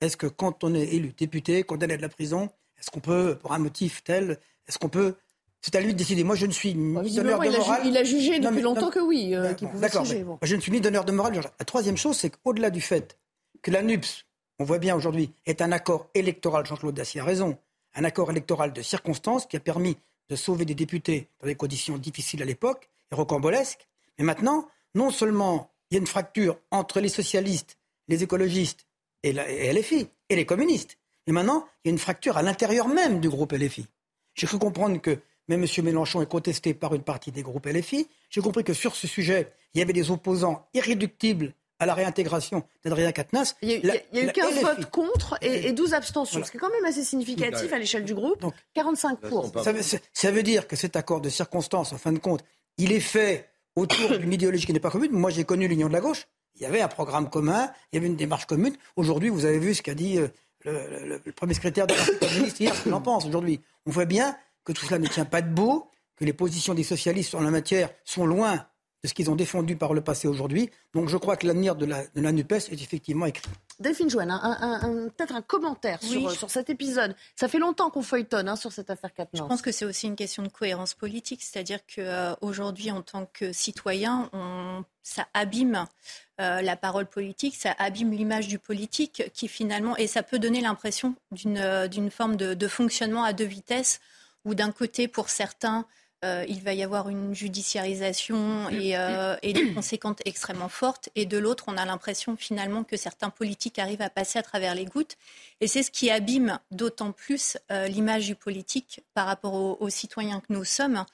Est-ce que quand on est élu député, condamné à de la prison, est-ce qu'on peut, pour un motif tel, est-ce qu'on peut c'est à lui de décider. Moi, je ne suis ni donneur de morale. Il a jugé depuis longtemps que oui, euh, qu'il pouvait siéger. Je ne suis ni donneur de morale. La troisième chose, c'est qu'au-delà du fait que la NUPS, on voit bien aujourd'hui, est un accord électoral, Jean-Claude Dacier a raison, un accord électoral de circonstance qui a permis de sauver des députés dans des conditions difficiles à l'époque et rocambolesques. Mais maintenant, non seulement il y a une fracture entre les socialistes, les écologistes et, la, LFI, et les communistes. Et maintenant, il y a une fracture à l'intérieur même du groupe LFI. J'ai cru comprendre que même M. Mélenchon est contesté par une partie des groupes LFI. J'ai compris que sur ce sujet, il y avait des opposants irréductibles à la réintégration d'Adrien Quatennens. Il y a, eu 15 votes contre et, 12 abstentions, ce qui est quand même assez significatif à l'échelle du groupe. Donc, 45 pour. ça veut dire que cet accord de circonstance, en fin de compte, il est fait autour d'une idéologie qui n'est pas commune. Moi, j'ai connu l'Union de la gauche. Il y avait un programme commun, il y avait une démarche commune. Aujourd'hui, vous avez vu ce qu'a dit euh, le, premier secrétaire de la communiste hier, ce qu'il en pense aujourd'hui. On voit bien que tout cela ne tient pas debout, que les positions des socialistes en la matière sont loin de ce qu'ils ont défendu par le passé aujourd'hui. Donc je crois que l'avenir de la, de la NUPES est effectivement écrit. Delphine Joanne, peut-être un commentaire sur, cet épisode. Ça fait longtemps qu'on feuilletonne hein, sur cette affaire Katnins. Je pense que c'est aussi une question de cohérence politique, c'est-à-dire qu'aujourd'hui, en tant que citoyen, ça abîme euh, la parole politique, ça abîme l'image du politique, qui finalement, et ça peut donner l'impression d'une euh, forme de, fonctionnement à deux vitesses, où d'un côté, pour certains, euh, il va y avoir une judiciarisation et, euh, des conséquences extrêmement fortes. Et de l'autre, on a l'impression finalement que certains politiques arrivent à passer à travers les gouttes. Et c'est ce qui abîme d'autant plus euh, l'image du politique par rapport aux, citoyens que nous sommes.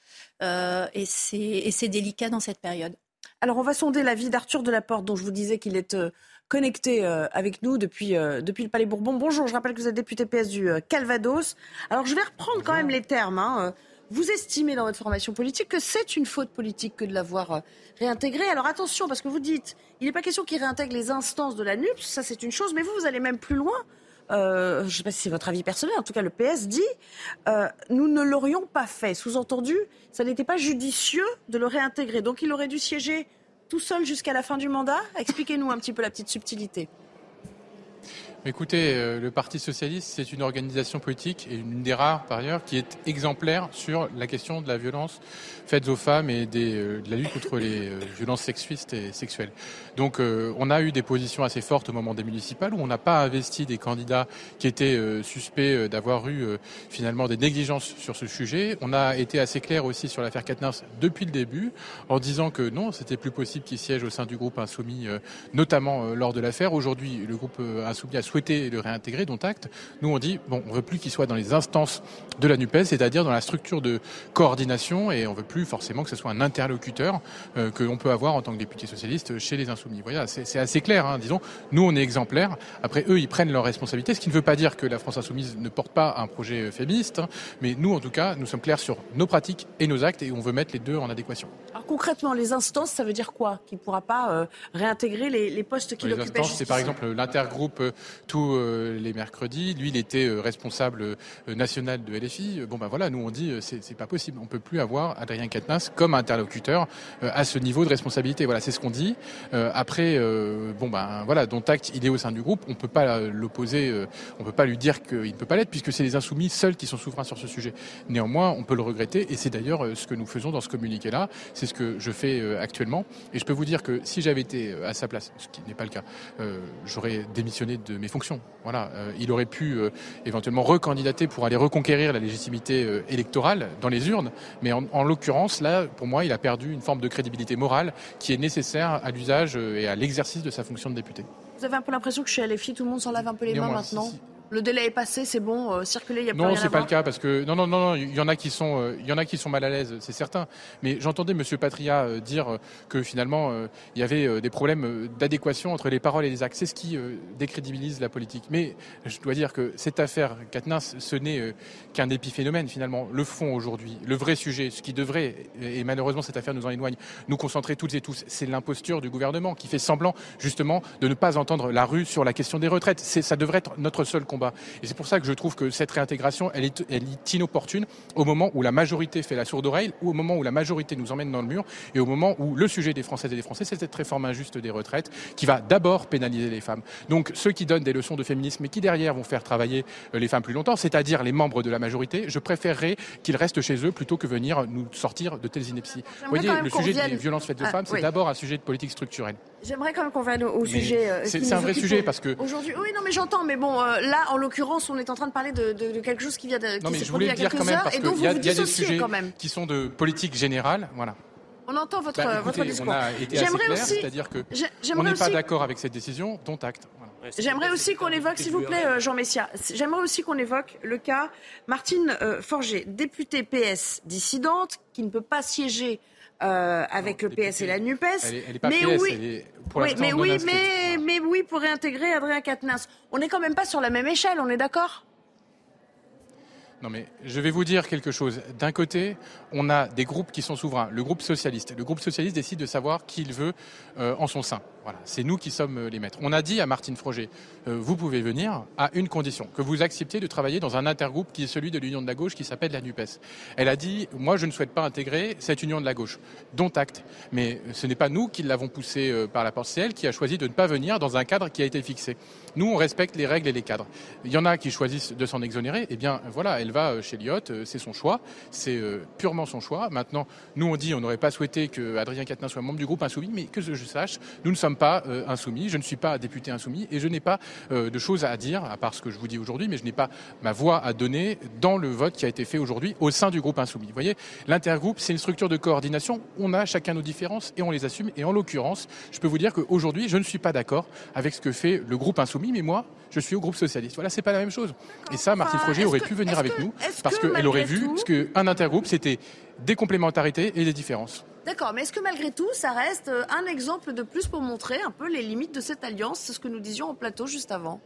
et c'est délicat dans cette période. Alors, on va sonder la vie d'Arthur Delaporte, dont je vous disais qu'il est connecté avec nous depuis, depuis le Palais Bourbon. Bonjour, je rappelle que vous êtes député PS du Calvados. Alors, je vais reprendre quand même les termes. Hein, vous estimez dans votre formation politique que c'est une faute politique que de l'avoir euh, réintégré. Alors attention, parce que vous dites, il n'est pas question qu'il réintègre les instances de la NUPS, ça c'est une chose, mais vous, vous allez même plus loin. Euh, je ne sais pas si c'est votre avis personnel, en tout cas le PS dit, euh, nous ne l'aurions pas fait. Sous-entendu, ça n'était pas judicieux de le réintégrer. Donc il aurait dû siéger tout seul jusqu'à la fin du mandat. Expliquez-nous un petit peu la petite subtilité. Écoutez, euh, le Parti socialiste, c'est une organisation politique et une des rares par ailleurs qui est exemplaire sur la question de la violence faite aux femmes et euh, de la lutte contre les euh, violences sexuistes et sexuelles. Donc on a eu des positions assez fortes au moment des municipales où on n'a pas investi des candidats qui étaient suspects d'avoir eu finalement des négligences sur ce sujet. On a été assez clair aussi sur l'affaire Katnins depuis le début en disant que non, c'était plus possible qu'ils siègent au sein du groupe insoumis, notamment lors de l'affaire. Aujourd'hui, le groupe insoumis a souhaité souhaité le réintégrer, dont acte. Nous, on dit, bon, on veut plus qu'il soit dans les instances de la NUPES, c'est-à-dire dans la structure de coordination, et on veut plus forcément que ce soit un interlocuteur euh, que l'on peut avoir en tant que député socialiste chez les Insoumis. Voilà, c'est assez clair, hein, disons. Nous, on est exemplaires. Après, eux, ils prennent leurs responsabilités, ce qui ne veut pas dire que la France Insoumise ne porte pas un projet féministe, hein, mais nous, en tout cas, nous sommes clairs sur nos pratiques et nos actes, et on veut mettre les deux en adéquation. Alors concrètement, les instances, ça veut dire quoi? Qu'il ne pourra pas euh, réintégrer les, les postes qu'il occupait C'est par exemple l'intergroupe euh, tous euh, les mercredis. Lui, il était responsable national de LFI. Bon, ben voilà, nous on dit c'est pas possible. On peut plus avoir Adrien Quatennens comme interlocuteur à ce niveau de responsabilité. Voilà, c'est ce qu'on dit. après, bon ben voilà, dont acte, il est au sein du groupe. On peut pas l'opposer. on peut pas lui dire qu'il ne peut pas l'être puisque c'est les insoumis seuls qui sont souverains sur ce sujet. Néanmoins, on peut le regretter et c'est d'ailleurs ce que nous faisons dans ce communiqué-là. C'est ce que je fais actuellement. Et je peux vous dire que si j'avais été à sa place, ce qui n'est pas le cas, euh, j'aurais démissionné de mes fonctions. Voilà, euh, il aurait pu euh, éventuellement recandidater pour aller reconquérir la légitimité électorale dans les urnes, mais en, l'occurrence, là, pour moi, il a perdu une forme de crédibilité morale qui est nécessaire à l'usage et à l'exercice de sa fonction de député. Vous avez un peu l'impression que chez LFI, tout le monde s'en lave un peu les mains maintenant le délai est passé, c'est bon, euh, circuler, il y a pas Non, c'est pas le cas parce que non, non, non, non, il y en a qui sont, euh, il y en a qui sont mal à l'aise, c'est certain. Mais j'entendais Monsieur Patria euh, dire que finalement il y avait des problèmes d'adéquation entre les paroles et les actes. C'est ce qui décrédibilise la politique. Mais je dois dire que cette affaire Katnins, ce n'est qu'un épiphénomène finalement. Le fond aujourd'hui, le vrai sujet, ce qui devrait, et malheureusement cette affaire nous en éloigne, nous concentrer toutes et tous, c'est l'imposture du gouvernement qui fait semblant justement de ne pas entendre la rue sur la question des retraites. Ça devrait être notre seul combat et c'est pour ça que je trouve que cette réintégration, elle est, elle est inopportune au moment où la majorité fait la sourde oreille, ou au moment où la majorité nous emmène dans le mur, et au moment où le sujet des Françaises et des Français, c'est cette réforme injuste des retraites qui va d'abord pénaliser les femmes. Donc ceux qui donnent des leçons de féminisme et qui derrière vont faire travailler euh, les femmes plus longtemps, c'est-à-dire les membres de la majorité, je préférerais qu'ils restent chez eux plutôt que venir nous sortir de telles inepties. Vous voyez, le sujet des violences faites aux femmes, c'est d'abord un sujet de politique structurelle. J'aimerais quand même qu'on vienne au, sujet. Euh, c'est un vrai sujet parce que. Aujourd'hui, oui, non, mais j'entends, mais bon, euh, là, en l'occurrence, on est en train de parler de, quelque chose qui vient de. Non, mais je voulais dire quand même parce qu'il y a, des sujets qui sont de politique générale, voilà. On entend votre, bah, votre discours. On a été assez clair, c'est-à-dire que on n'est pas d'accord avec cette décision, dont acte. J'aimerais aussi qu'on évoque, s'il vous plaît, euh, Jean Messia, j'aimerais aussi qu'on évoque le cas Martine Forger, députée PS dissidente, qui ne peut pas siéger euh, avec le PS et la NUPES. mais oui, mais, oui mais, mais, oui, pour réintégrer Adrien Quatennens. On n'est quand même pas sur la même échelle, on est d'accord? Non mais je vais vous dire quelque chose. D'un côté, on a des groupes qui sont souverains. Le groupe socialiste. Le groupe socialiste décide de savoir qui il veut euh, en son sein. C'est nous qui sommes euh, les maîtres. On a dit à Martine Froger, euh, vous pouvez venir à une condition, que vous acceptiez de travailler dans un intergroupe qui est celui de l'Union de la gauche qui s'appelle la NUPES. Elle a dit, moi je ne souhaite pas intégrer cette Union de la gauche, dont acte. Mais ce n'est pas nous qui l'avons poussée euh, par la porte, c'est elle qui a choisi de ne pas venir dans un cadre qui a été fixé. Nous, on respecte les règles et les cadres. Il y en a qui choisissent de s'en exonérer, eh bien voilà, elle va chez Lyotte, c'est son choix, c'est purement son choix. Maintenant, nous on dit, on n'aurait pas souhaité que Adrien Quatennens soit membre du groupe insoumis, mais que je sache, nous ne sommes pas euh, insoumis, je ne suis pas député insoumis et je n'ai pas euh, de choses à dire, à part ce que je vous dis aujourd'hui, mais je n'ai pas ma voix à donner dans le vote qui a été fait aujourd'hui au sein du groupe insoumis. Vous voyez, l'intergroupe, c'est une structure de coordination, on a chacun nos différences et on les assume. Et en l'occurrence, je peux vous dire qu'aujourd'hui, je ne suis pas d'accord avec ce que fait le groupe insoumis, mais moi, je suis au groupe socialiste. Voilà, c'est pas la même chose. Et ça, Martine Froger aurait pu venir avec nous parce qu'elle aurait vu ce qu'un intergroupe, c'était des complémentarités et des différences. D'accord, mais est-ce que malgré tout, ça reste euh, un exemple de plus pour montrer un peu les limites de cette alliance? C'est ce que nous disions en plateau juste avant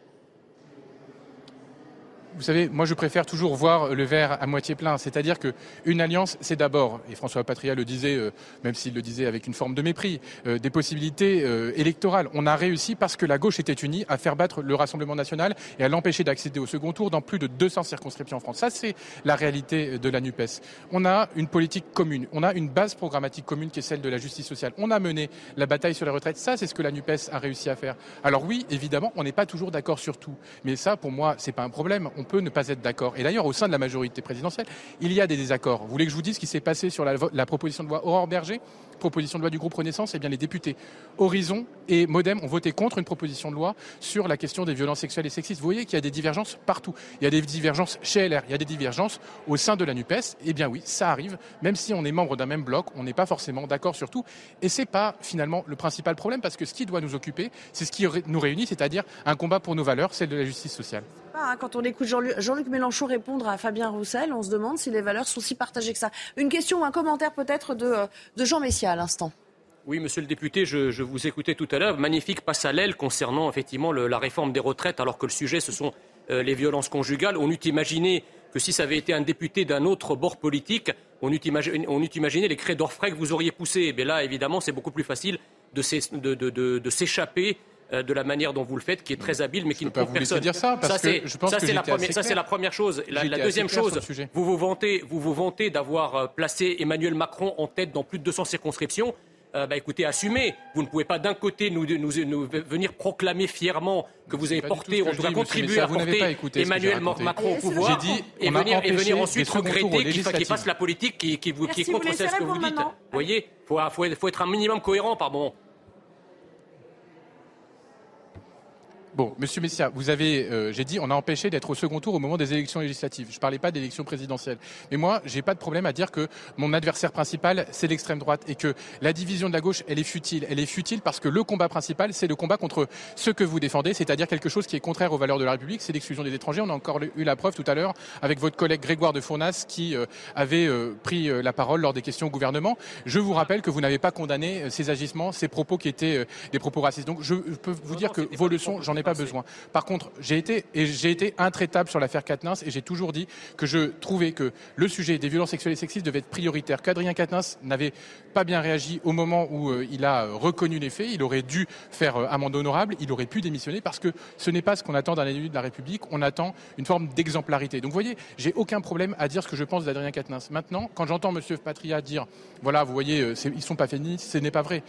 vous savez, moi je préfère toujours voir le verre à moitié plein. C'est-à-dire qu'une alliance, c'est d'abord, et François Patria le disait, euh, même s'il le disait avec une forme de mépris, euh, des possibilités euh, électorales. On a réussi parce que la gauche était unie à faire battre le Rassemblement national et à l'empêcher d'accéder au second tour dans plus de 200 circonscriptions en France. Ça, c'est la réalité de la NUPES. On a une politique commune, on a une base programmatique commune qui est celle de la justice sociale. On a mené la bataille sur les retraites. Ça, c'est ce que la NUPES a réussi à faire. Alors oui, évidemment, on n'est pas toujours d'accord sur tout. Mais ça, pour moi, c'est pas un problème peut ne pas être d'accord. Et d'ailleurs, au sein de la majorité présidentielle, il y a des désaccords. Vous voulez que je vous dise ce qui s'est passé sur la, proposition de loi Aurore Berger proposition de loi du groupe Renaissance, eh bien les députés Horizon et Modem ont voté contre une proposition de loi sur la question des violences sexuelles et sexistes. Vous voyez qu'il y a des divergences partout. Il y a des divergences chez LR, il y a des divergences au sein de la NUPES. Eh bien oui, ça arrive. Même si on est membre d'un même bloc, on n'est pas forcément d'accord sur tout. Et c'est pas finalement le principal problème parce que ce qui doit nous occuper, c'est ce qui nous réunit, c'est-à-dire un combat pour nos valeurs, celle de la justice sociale. Hein, quand on écoute Jean-Luc Mélenchon répondre à Fabien Roussel, on se demande si les valeurs sont si partagées que ça. Une question ou un commentaire peut-être de, euh, Jean Messia à l'instant. Oui, monsieur le député, je, vous écoutais tout à l'heure. Magnifique passe à l'aile concernant effectivement la réforme des retraites, alors que le sujet, ce sont euh, les violences conjugales. On eût imaginé que si ça avait été un député d'un autre bord politique, on eût imaginé, les cris d'orfraie que vous auriez poussés. Mais là, évidemment, c'est beaucoup plus facile de s'échapper la manière dont vous le faites, qui est très habile, mais qui ne peut pas vous dire ça, parce que je pense ça, que c'est la, première, ça, c'est la première chose. La, deuxième chose, vous vous vantez, vous vous vantez d'avoir euh, placé Emmanuel Macron en tête dans plus de 200 circonscriptions. Euh, bah, écoutez, assumez. Vous ne pouvez pas d'un côté nous, nous, venir proclamer fièrement que vous avez porté, en tout cas contribué à porter Emmanuel Macron au pouvoir, dit, et, venir, et venir ensuite regretter qu'il fasse la politique qui, qui, qui est contre ce que vous dites. Vous voyez, il faut, faut, faut, être un minimum cohérent par moment. Bon, Monsieur Messia, vous avez, euh, j'ai dit, on a empêché d'être au second tour au moment des élections législatives. Je ne parlais pas d'élections présidentielles. Mais moi, j'ai pas de problème à dire que mon adversaire principal, c'est l'extrême droite et que la division de la gauche, elle est futile. Elle est futile parce que le combat principal, c'est le combat contre ce que vous défendez, c'est-à-dire quelque chose qui est contraire aux valeurs de la République, c'est l'exclusion des étrangers. On a encore eu la preuve tout à l'heure avec votre collègue Grégoire de Fournas qui euh, avait euh, pris la parole lors des questions au gouvernement. Je vous rappelle que vous n'avez pas condamné ces agissements, ces propos qui étaient des propos racistes. Donc je peux vous dire que vos leçons, j'en ai pas besoin. Par contre, j'ai été, et j'ai été intraitable sur l'affaire Katnins et j'ai toujours dit que je trouvais que le sujet des violences sexuelles et sexistes devait être prioritaire. Qu'Adrien Katnins n'avait pas bien réagi au moment où euh, il a reconnu les faits. Il aurait dû faire euh, amende honorable. Il aurait pu démissionner parce que ce n'est pas ce qu'on attend d'un élu de la République. On attend une forme d'exemplarité. Donc, vous voyez, j'ai aucun problème à dire ce que je pense d'Adrien Quatennens. Maintenant, quand j'entends M. Patria dire, voilà, vous voyez, euh, ils sont pas féministes, ce n'est pas vrai.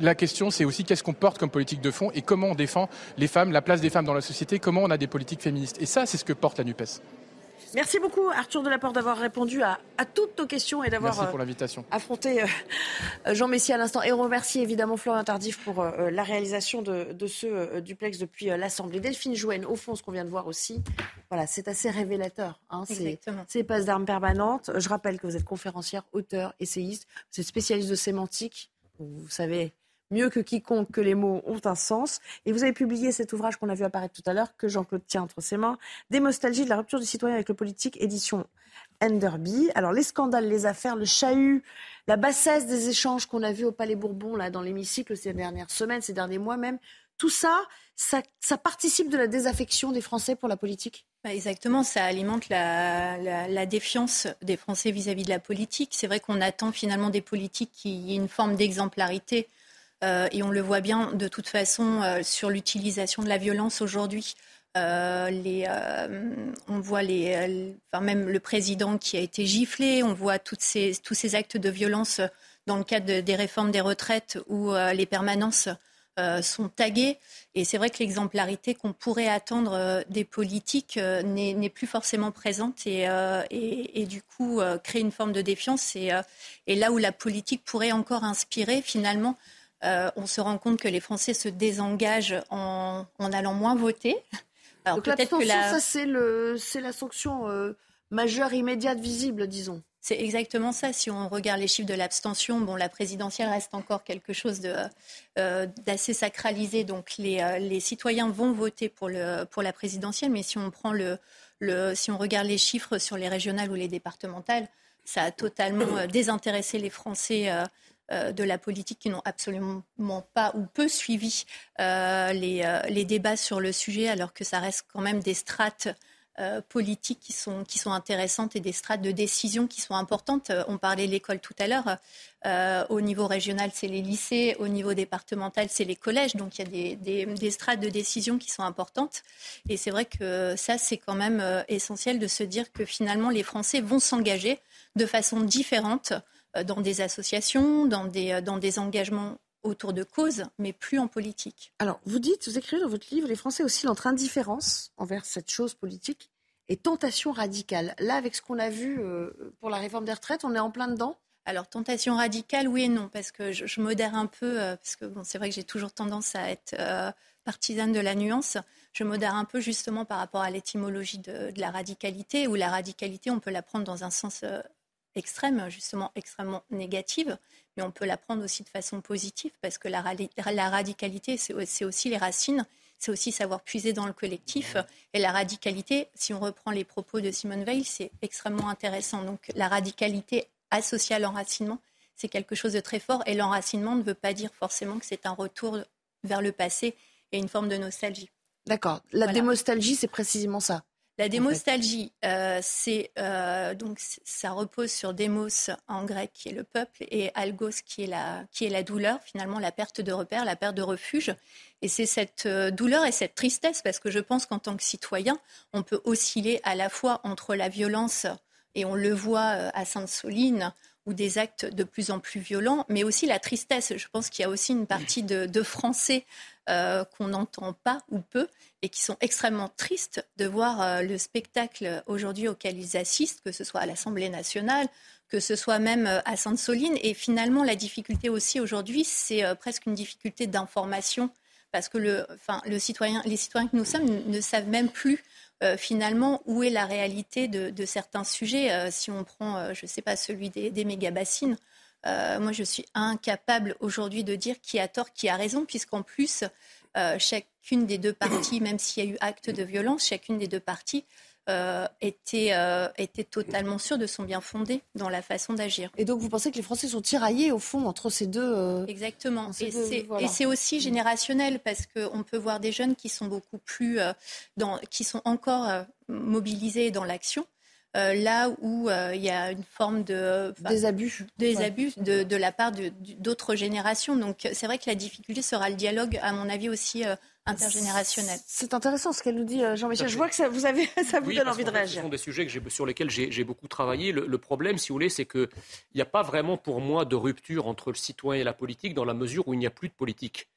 La question, c'est aussi qu'est-ce qu'on porte comme politique de fond et comment on défend les femmes, la place des femmes dans la société, comment on a des politiques féministes. Et ça, c'est ce que porte la NUPES. Merci beaucoup Arthur Delaporte d'avoir répondu à, toutes nos questions et d'avoir euh, affronté euh, Jean Messi à l'instant. Et on remercie évidemment Florian Tardif pour euh, la réalisation de, ce duplex depuis l'Assemblée. Delphine Jouen, au fond, ce qu'on vient de voir aussi, voilà, c'est assez révélateur. Hein, c'est passe d'armes permanentes. Je rappelle que vous êtes conférencière, auteur, essayiste, vous êtes spécialiste de sémantique. Vous savez mieux que quiconque que les mots ont un sens. Et vous avez publié cet ouvrage qu'on a vu apparaître tout à l'heure, que Jean-Claude tient entre ses mains, Des nostalgies de la rupture du citoyen avec le politique, édition Enderby. Alors les scandales, les affaires, le chahut, la bassesse des échanges qu'on a vus au Palais Bourbon, là, dans l'hémicycle ces dernières semaines, ces derniers mois même, tout ça, ça, participe de la désaffection des Français pour la politique? Bah, Exactement, ça alimente la, défiance des Français vis-à-vis -vis de la politique. C'est vrai qu'on attend finalement des politiques qui aient une forme d'exemplarité et on le voit bien de toute façon euh, sur l'utilisation de la violence aujourd'hui. Euh, on voit même le président qui a été giflé, on voit toutes ces, tous ces actes de violence dans le cadre des réformes des retraites où les permanences sont taguées. Et c'est vrai que l'exemplarité qu'on pourrait attendre des politiques n'est plus forcément présente et, du coup crée une forme de défiance. Et, là où la politique pourrait encore inspirer finalement euh, on se rend compte que les Français se désengagent en, allant moins voter. [LAUGHS] Alors peut-être que ça c'est la sanction euh, majeure immédiate visible, disons. C'est exactement ça. Si on regarde les chiffres de l'abstention, bon, la présidentielle reste encore quelque chose euh, d'assez sacralisé. Donc les, citoyens vont voter pour, la présidentielle, mais si on prend si on regarde les chiffres sur les régionales ou les départementales, ça a totalement désintéressé les Français de la politique qui n'ont absolument pas ou peu suivi euh, euh, les, débats sur le sujet, alors que ça reste quand même des strates politiques qui sont, qui sont intéressantes et des strates de décision qui sont importantes. On parlait de l'école tout à l'heure. au niveau régional, c'est les lycées. Au niveau départemental, c'est les collèges. Donc il y a des, des, strates de décision qui sont importantes. Et c'est vrai que ça, c'est quand même essentiel de se dire que finalement, les Français vont s'engager de façon différente euh, dans des associations, dans des, euh, dans des engagements autour de causes, mais plus en politique. Alors, vous dites, vous écrivez dans votre livre, les Français oscillent entre indifférence envers cette chose politique et tentation radicale. Là, avec ce qu'on a vu pour la réforme des retraites, on est en plein dedans? Alors, tentation radicale, oui et non, parce que je, modère un peu, parce que bon, c'est vrai que j'ai toujours tendance à être partisane de la nuance. Je modère un peu justement par rapport à l'étymologie de, la radicalité, où la radicalité, on peut la prendre dans un sens extrême, justement extrêmement négative, mais on peut la prendre aussi de façon positive, parce que la, la radicalité, c'est aussi les racines, c'est aussi savoir puiser dans le collectif. Et la radicalité, si on reprend les propos de Simone Veil, c'est extrêmement intéressant. Donc la radicalité associée à l'enracinement, c'est quelque chose de très fort. Et l'enracinement ne veut pas dire forcément que c'est un retour vers le passé et une forme de nostalgie. D'accord. La démostalgie, c'est précisément ça. La démostalgie, euh, c'est euh, donc ça repose sur démos en grec qui est le peuple et algos qui est la qui est la douleur, finalement la perte de repère, la perte de refuge. Et c'est cette euh, douleur et cette tristesse parce que je pense qu'en tant que citoyen, on peut osciller à la fois entre la violence et on le voit à Sainte-Soline ou des actes de plus en plus violents, mais aussi la tristesse. Je pense qu'il y a aussi une partie de, Français euh, qu'on n'entend pas ou peu et qui sont extrêmement tristes de voir euh, le spectacle aujourd'hui auquel ils assistent, que ce soit à l'Assemblée nationale, que ce soit même euh, à Sainte-Soline. Et finalement, la difficulté aussi aujourd'hui, c'est presque une difficulté d'information parce que le, enfin, les citoyens que nous sommes ne savent même plus finalement, où est la réalité de, certains sujets Si on prend, je ne sais pas, celui des, des méga-bassines, moi, je suis incapable aujourd'hui de dire qui a tort, qui a raison, puisqu'en plus, chacune des deux parties, même s'il y a eu acte de violence, chacune des deux parties euh, était, euh, était totalement sûr de son bien fondé dans la façon d'agir. Et donc vous pensez que les Français sont tiraillés au fond entre ces deux... Euh, Exactement. et c'est aussi générationnel parce qu'on peut voir des jeunes qui sont beaucoup plus... dans, qui sont encore mobilisés dans l'action. Là où il y a une forme de des abus, des abus de, de, la part d'autres générations. Donc c'est vrai que la difficulté sera le dialogue, à mon avis aussi intergénérationnel. C'est intéressant ce qu'elle nous dit, euh, Jean-Michel. Je vois que ça vous, avez, [LAUGHS] ça vous donne envie de réagir. Ce sont des sujets sur lesquels j'ai beaucoup travaillé. Le, problème, si vous voulez, c'est qu'il n'y a pas vraiment pour moi de rupture entre le citoyen et la politique dans la mesure où il n'y a plus de politique.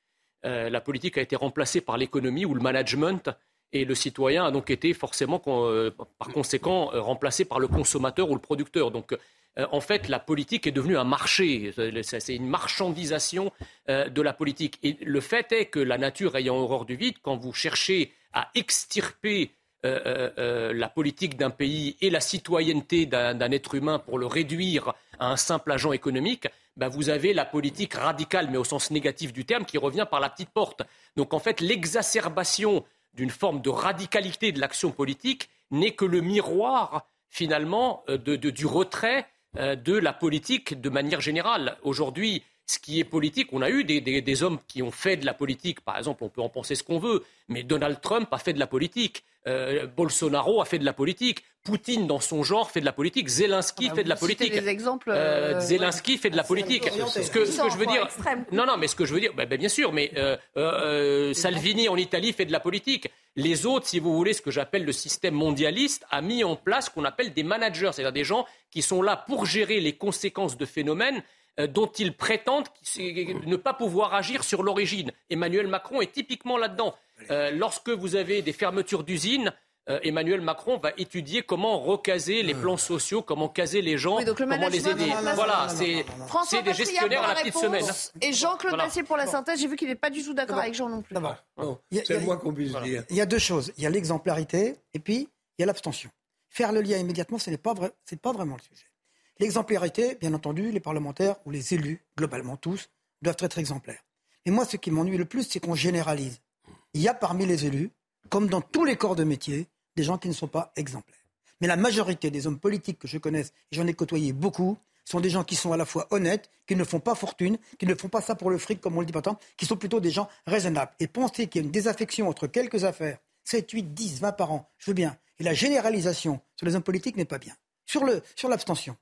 Euh, la politique a été remplacée par l'économie ou le management et le citoyen a donc été forcément, euh, par conséquent, remplacé par le consommateur ou le producteur. Donc euh, en fait, la politique est devenue un marché. C'est une marchandisation euh, de la politique. Et le fait est que la nature ayant horreur du vide, quand vous cherchez à extirper euh, la politique d'un pays et la citoyenneté d'un être humain pour le réduire à un simple agent économique, ben, vous avez la politique radicale, mais au sens négatif du terme, qui revient par la petite porte. Donc en fait, l'exacerbation d'une forme de radicalité de l'action politique n'est que le miroir finalement du retrait euh, de la politique de manière générale. Aujourd'hui, ce qui est politique, on a eu des, hommes qui ont fait de la politique, par exemple, on peut en penser ce qu'on veut, mais Donald Trump a fait de la politique, euh, Bolsonaro a fait de la politique, Poutine, dans son genre, fait de la politique, Zelensky ah bah, fait de la politique. Des exemples, euh, Zelensky fait de la politique. Ce que, je veux dire, non, non, mais ce que je veux dire, bah, bah, bien sûr, mais Salvini en Italie fait de la politique. Les autres, si vous voulez, ce que j'appelle le système mondialiste, a mis en place ce qu'on appelle des managers, c'est-à-dire des gens qui sont là pour gérer les conséquences de phénomènes euh, dont ils prétendent ne pas pouvoir agir sur l'origine. Emmanuel Macron est typiquement là-dedans. Euh, lorsque vous avez des fermetures d'usines, euh, Emmanuel Macron va étudier comment recaser les plans sociaux, comment caser les gens, comment les aider. voilà, c'est des gestionnaires à la petite semaine. Et Jean-Claude Massier pour la synthèse, j'ai vu qu'il n'est pas du tout d'accord avec Jean non plus. C'est moi qu'on puisse dire. Il y a deux choses. Il y a l'exemplarité et puis il y a l'abstention. Faire le lien immédiatement, ce n'est pas, vrai, pas vraiment le sujet. L'exemplarité, bien entendu, les parlementaires ou les élus, globalement tous, doivent être exemplaires. Mais moi, ce qui m'ennuie le plus, c'est qu'on généralise. Il y a parmi les élus comme dans tous les corps de métier, des gens qui ne sont pas exemplaires. Mais la majorité des hommes politiques que je connaisse, j'en ai côtoyé beaucoup, sont des gens qui sont à la fois honnêtes, qui ne font pas fortune, qui ne font pas ça pour le fric, comme on le dit pas tant, qui sont plutôt des gens raisonnables. Et penser qu'il y a une désaffection entre quelques affaires, 7, 8, 10, 20 par an, je veux bien, et la généralisation sur les hommes politiques n'est pas bien. Sur l'abstention.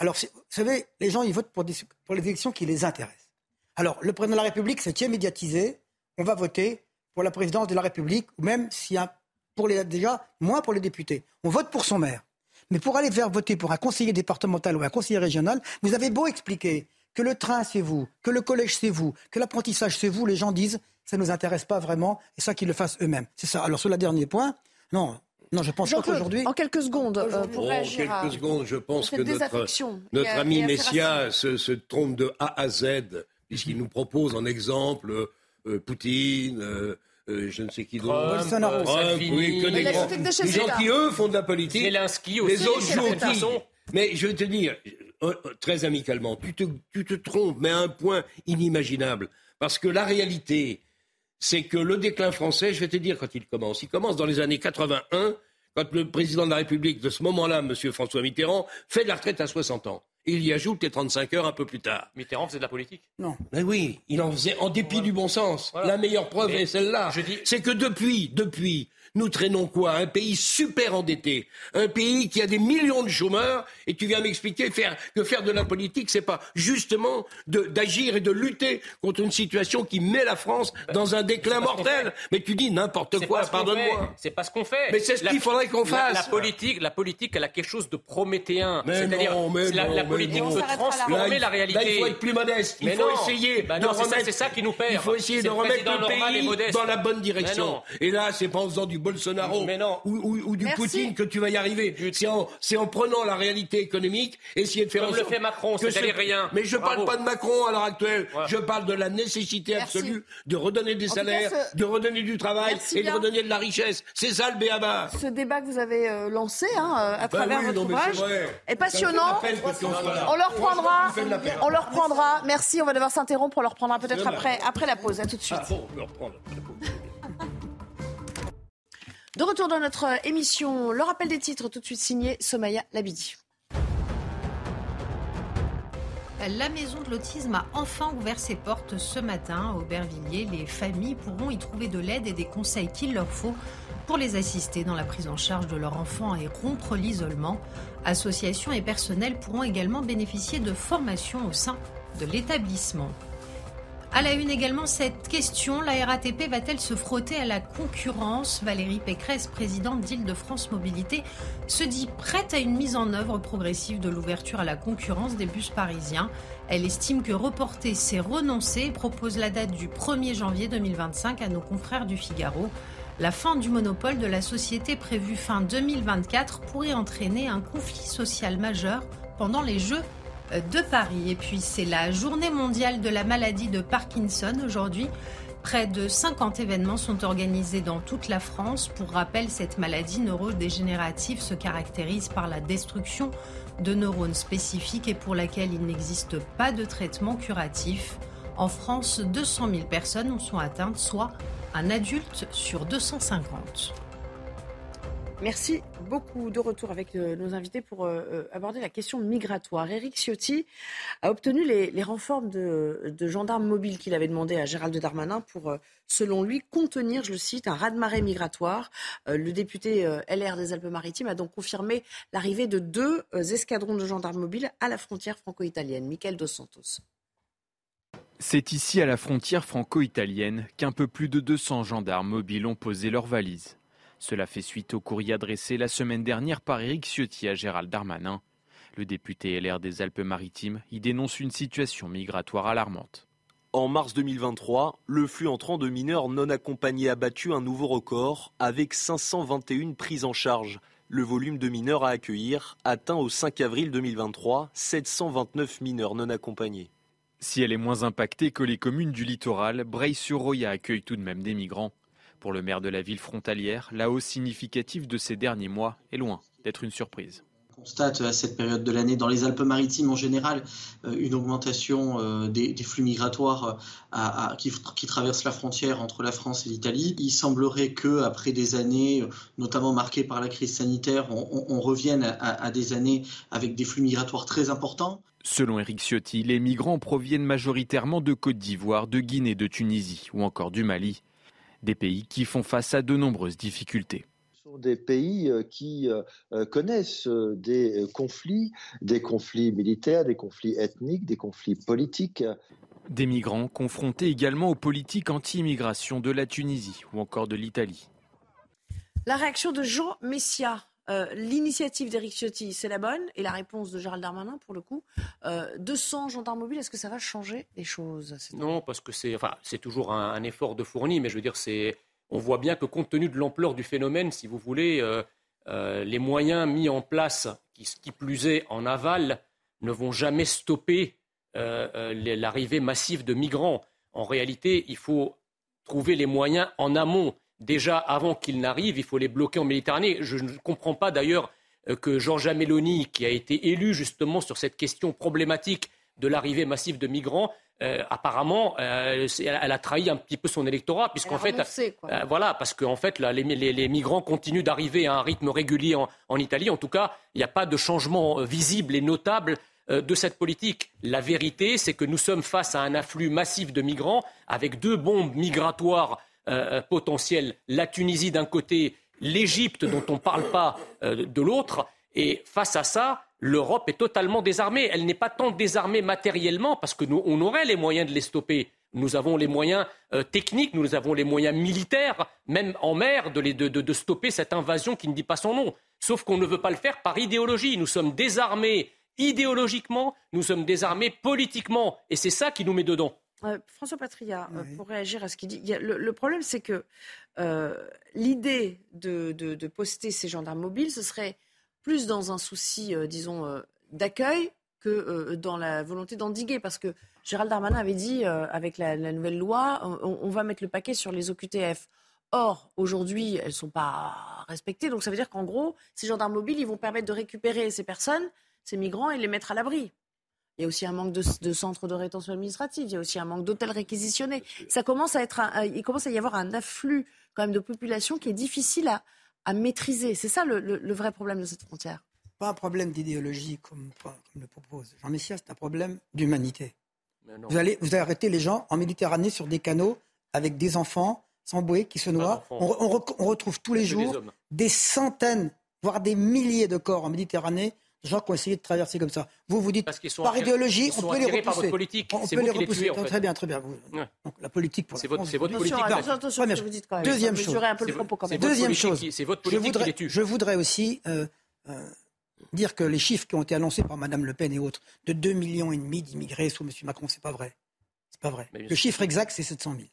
Alors, vous savez, les gens, ils votent pour, les élections qui les intéressent. Alors, le président de la République s'est médiatisé, on va voter pour la présidence de la République, ou même a pour les, déjà moins pour les députés. On vote pour son maire. Mais pour aller voter pour un conseiller départemental ou un conseiller régional, vous avez beau expliquer que le train c'est vous, que le collège c'est vous, que l'apprentissage c'est vous, les gens disent ça ne nous intéresse pas vraiment et ça qu'ils le fassent eux-mêmes. C'est ça. Alors sur le dernier point, non, Non, je pense qu'aujourd'hui. En quelques secondes, euh, pour En quelques à- secondes, je pense que notre, notre ami Messia se, se trompe de A à Z, puisqu'il nous propose en exemple euh, Poutine, euh, euh, je ne sais qui d'autre. Trump, oui, que des, grands- chef gens qui, eux, font de la politique. Zelensky aussi, Les autres jouent quilles. Mais je vais te dire, très amicalement, tu te, tu te trompes, mais à un point inimaginable. Parce que la réalité, c'est que le déclin français, je vais te dire quand il commence. Il commence dans les années 81, quand le président de la République de ce moment-là, M. François Mitterrand, fait de la retraite à 60 ans. Il y ajoute les 35 heures un peu plus tard. Mitterrand faisait de la politique? Non. Mais oui, il en faisait en dépit du bon sens. La meilleure preuve Mais est celle-là. C'est que depuis, depuis, nous traînons quoi? Un pays super endetté, un pays qui a des millions de chômeurs, et tu viens m'expliquer faire, que faire de la politique, c'est pas justement de- d'agir et de lutter contre une situation qui met la France dans un déclin mortel. Mais tu dis n'importe quoi, pardonne-moi. C'est pas ce qu'on fait. Mais c'est ce qu'il faudrait qu'on fasse. La, politique, la politique, elle a quelque chose de prométhéen. C'est-à-dire, non, mais la, la politique peut Là, transformer la réalité. Là, il faut être plus modeste. Il Mais faut non. essayer Bah non, c'est ça- qui nous perd. Il faut essayer de le remettre le pays dans la bonne direction. Et là, c'est pas en faisant du Bolsonaro ou, ou- ou du Merci. Poutine que tu vas y arriver. C'est en, c'est en prenant la réalité économique, essayer de faire Comme en le sorte fait Macron, que c'est-à-dire ce- rien. Mais je Bravo. parle pas de Macron à l'heure actuelle. Je parle de la nécessité Merci. absolue de redonner des En tout cas, salaires, ce- de redonner du travail Merci et de redonner de la richesse. C'est ça le béaba. Ce débat que vous avez euh, lancé hein, euh, à Ben travers oui, votre non, mais ouvrage c'est est passionnant. la peine. On le reprendra. Ça me fait de la peine. On le reprendra. Merci. On va devoir s'interrompre. On le reprendra peut-être C'est après, après la pause. À tout de suite. Ah bon, on peut reprendre. De retour dans notre euh, émission, le rappel des titres tout de suite signé Somaya Labidi. La maison de l'autisme a enfin ouvert ses portes ce matin à Aubervilliers. Les familles pourront y trouver de l'aide et des conseils qu'il leur faut pour les assister dans la prise en charge de leur enfant et rompre l'isolement. Associations et personnels pourront également bénéficier de formations au sein de l'établissement. À la une également cette question, la RATP va-t-elle se frotter à la concurrence? Valérie Pécresse, présidente d'Île-de-France Mobilité, se dit prête à une mise en œuvre progressive de l'ouverture à la concurrence des bus parisiens. Elle estime que reporter, c'est renoncer et propose la date du 1er janvier 2025 à nos confrères du Figaro. La fin du monopole de la société prévue fin 2024 pourrait entraîner un conflit social majeur pendant les Jeux de Paris. Et puis c'est la journée mondiale de la maladie de Parkinson aujourd'hui. Près de 50 événements sont organisés dans toute la France. Pour rappel, cette maladie neurodégénérative se caractérise par la destruction de neurones spécifiques et pour laquelle il n'existe pas de traitement curatif. En France, 200 000 personnes en sont atteintes, soit un adulte sur 250. Merci beaucoup. De retour avec euh, nos invités pour euh, euh, aborder la question migratoire. Éric Ciotti a obtenu les, renforts de, gendarmes mobiles qu'il avait demandé à Gérald Darmanin pour, selon lui, contenir, je le cite, un raz-de-marée migratoire. Le député LR des Alpes-Maritimes a donc confirmé l'arrivée de deux escadrons de gendarmes mobiles à la frontière franco-italienne. Michael Dos Santos. C'est ici, à la frontière franco-italienne, qu'un peu plus de 200 gendarmes mobiles ont posé leurs valises. Cela fait suite au courrier adressé la semaine dernière par Éric Ciotti à Gérald Darmanin. Le député LR des Alpes-Maritimes y dénonce une situation migratoire alarmante. En mars 2023, le flux entrant de mineurs non accompagnés a battu un nouveau record avec 521 prises en charge. Le volume de mineurs à accueillir atteint au 5 avril 2023 729 mineurs non accompagnés. Si elle est moins impactée que les communes du littoral, Breil-sur-Roya accueille tout de même des migrants. Pour le maire de la ville frontalière, la hausse significative de ces derniers mois est loin d'être une surprise. On constate à cette période de l'année dans les Alpes-Maritimes en général euh, une augmentation euh, des, des flux migratoires euh, à- à- qui, qui traversent la frontière entre la France et l'Italie. Il semblerait que après des années, euh, notamment marquées par la crise sanitaire, on, on- on revienne à, à des années avec des flux migratoires très importants. Selon Éric Ciotti, les migrants proviennent majoritairement de Côte d'Ivoire, de Guinée, de Tunisie ou encore du Mali. Des pays qui font face à de nombreuses difficultés. sont des pays euh, qui euh, euh, connaissent des conflits, des conflits militaires, des conflits ethniques, des conflits politiques. Des migrants confrontés également aux politiques anti-immigration de la Tunisie ou encore de l'Italie. La réaction de Jean Messia. Euh, L'initiative d'Éric Ciotti, c'est la bonne. Et la réponse de Gérald Darmanin, pour le coup. Euh, 200 gendarmes mobiles, est-ce que ça va changer les choses Non, parce que c'est enfin, toujours un, un effort de fourni, mais je veux dire, on voit bien que compte tenu de l'ampleur du phénomène, si vous voulez, euh, les moyens mis en place, qui, qui, plus est en aval, ne vont jamais stopper l'arrivée massive de migrants. En réalité, il faut trouver les moyens en amont. Déjà, avant qu'ils n'arrivent, il faut les bloquer en Méditerranée. Je ne comprends pas d'ailleurs que Georgia Meloni, qui a été élu justement sur cette question problématique de l'arrivée massive de migrants, euh, apparemment, euh, elle a trahi un petit peu son électorat, puisqu'en fait, euh, voilà, parce qu'en fait, les, migrants continuent d'arriver à un rythme régulier en, Italie. En tout cas, il n'y a pas de changement visible et notable de cette politique. La vérité, c'est que nous sommes face à un afflux massif de migrants, avec deux bombes migratoires potentielles la Tunisie d'un côté, l'Égypte dont on ne parle pas de l'autre. Et face à ça, l'Europe est totalement désarmée. Elle n'est pas tant désarmée matériellement, parce que nous, on aurait les moyens de les stopper. Nous avons les moyens euh, techniques, nous avons les moyens militaires, même en mer, de, de, stopper cette invasion qui ne dit pas son nom. Sauf qu'on ne veut pas le faire par idéologie. Nous sommes désarmés idéologiquement, nous sommes désarmés politiquement. Et c'est ça qui nous met dedans. Euh, François Patria, euh, pour réagir à ce qu'il dit, le, problème c'est que l'idée de, de, poster ces gendarmes mobiles, ce serait plus dans un souci, euh, disons, euh, d'accueil que euh, dans la volonté d'endiguer. Parce que Gérald Darmanin avait dit, avec la, nouvelle loi, on, va mettre le paquet sur les OQTF. Or, aujourd'hui, elles ne sont pas respectées. Donc ça veut dire qu'en gros, ces gendarmes mobiles, ils vont permettre de récupérer ces personnes, ces migrants, et les mettre à l'abri. Il y a aussi un manque de, centres de rétention administrative. Il y a aussi un manque d'hôtels réquisitionnés. Ça commence à être, il commence à y avoir un afflux quand même de population qui est difficile à, à maîtriser. C'est ça le, vrai problème de cette frontière. Pas un problème d'idéologie comme, le propose Jean Messia, c'est un problème d'humanité. Vous allez, vous allez arrêter les gens en Méditerranée sur des canaux avec des enfants sans bouée qui se noient. On, on, retrouve tous les jours des centaines, voire des milliers de corps en Méditerranée gens qui ont essayé de traverser comme ça. Vous vous dites, par idéologie, on peut les repousser. Par votre politique. On peut les repousser. Très bien, très bien. Donc, la politique pour C'est votre, votre politique. Attention, attention, vous dites quand même. Deuxième chose. un peu le propos quand même. Deuxième chose. C'est votre politique qui les tue. Je voudrais aussi euh, euh, dire que les chiffres qui ont été annoncés par Mme Le Pen et autres, de 2,5 millions et demi d'immigrés sous M. Macron, c'est pas vrai. C'est pas vrai. Le chiffre exact, c'est 700 000.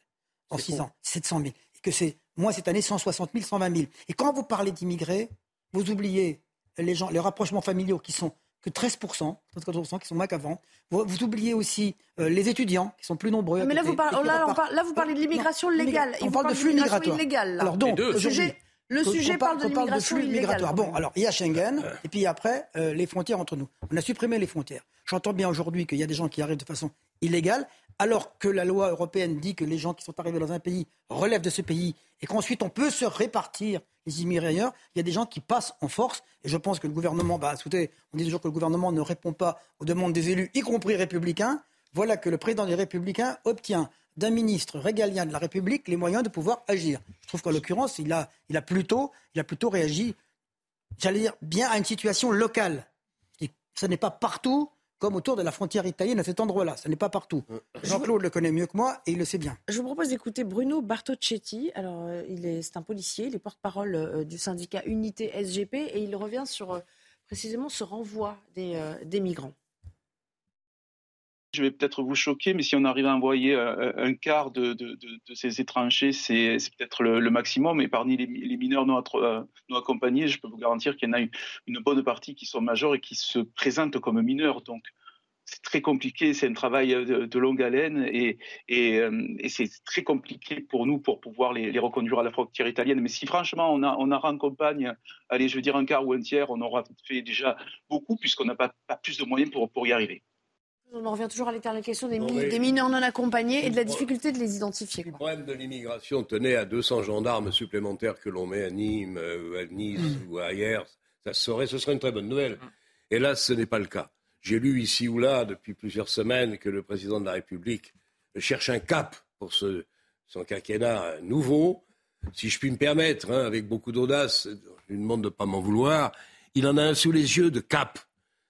En 6 ans, 700 000. Et que c'est, moi, cette année, 160 000, 120 000. Et quand vous parlez d'immigrés, vous oubliez les gens, les rapprochements familiaux qui sont que 13%, 13 qui sont moins qu'avant. Vous, oubliez aussi euh, les étudiants qui sont plus nombreux. Mais là, vous, là, vous parlez de l'immigration légale. On parle de flux migratoires. Alors donc, le sujet, le sujet parle, de l'immigration migratoire. Bon, alors il y a Schengen, et puis après, euh, les frontières entre nous. On a supprimé les frontières. J'entends bien aujourd'hui qu'il y a des gens qui arrivent de façon illégale, alors que la loi européenne dit que les gens qui sont arrivés dans un pays relèvent de ce pays et qu'ensuite on peut se répartir les immigrés ailleurs, il y a des gens qui passent en force. Et je pense que le gouvernement, bah, on dit toujours que le gouvernement ne répond pas aux demandes des élus, y compris républicains. Voilà que le président des Républicains obtient d'un ministre régalien de la République les moyens de pouvoir agir. Je trouve qu'en l'occurrence, il a, plutôt, il a plutôt réagi, j'allais dire, bien à une situation locale. Et ça n'est pas partout comme autour de la frontière italienne à cet endroit-là. Ce n'est pas partout. Euh, Jean-Claude le connaît mieux que moi et il le sait bien. Je vous propose d'écouter Bruno Bartocchetti. Alors, euh, il est, c'est un policier, il est porte-parole euh, du syndicat Unité SGP et il revient sur précisément ce renvoi des, migrants. Je vais peut-être vous choquer, mais si on arrive à envoyer un quart de, ces étrangers, c'est, peut-être le, maximum. Et parmi les, mineurs non, accompagnés, je peux vous garantir qu'il y en a une, bonne partie qui sont majeurs et qui se présentent comme mineurs. Donc, c'est très compliqué, c'est un travail euh, de, longue haleine et, euh, c'est très compliqué pour nous pour pouvoir les, reconduire à la frontière italienne. Mais si franchement on a, on a raccompagne, allez, je veux dire un quart ou un tiers, on aura fait déjà beaucoup puisqu'on n'a pas, plus de moyens pour y arriver. On en revient toujours à l'éternelle question des, des, mineurs non accompagnés et de la difficulté de les identifier. Le problème de l'immigration tenait à 200 gendarmes supplémentaires que l'on met à Nîmes, euh, à Nice mm. ou ailleurs. Ça serait, ce serait une très bonne nouvelle. Et là, ce n'est pas le cas. J'ai lu ici ou là depuis plusieurs semaines que le président de la République cherche un cap pour ce, son quinquennat nouveau. Si je puis me permettre, hein, avec beaucoup d'audace, je lui demande de ne pas m'en vouloir, il en a un sous les yeux de cap.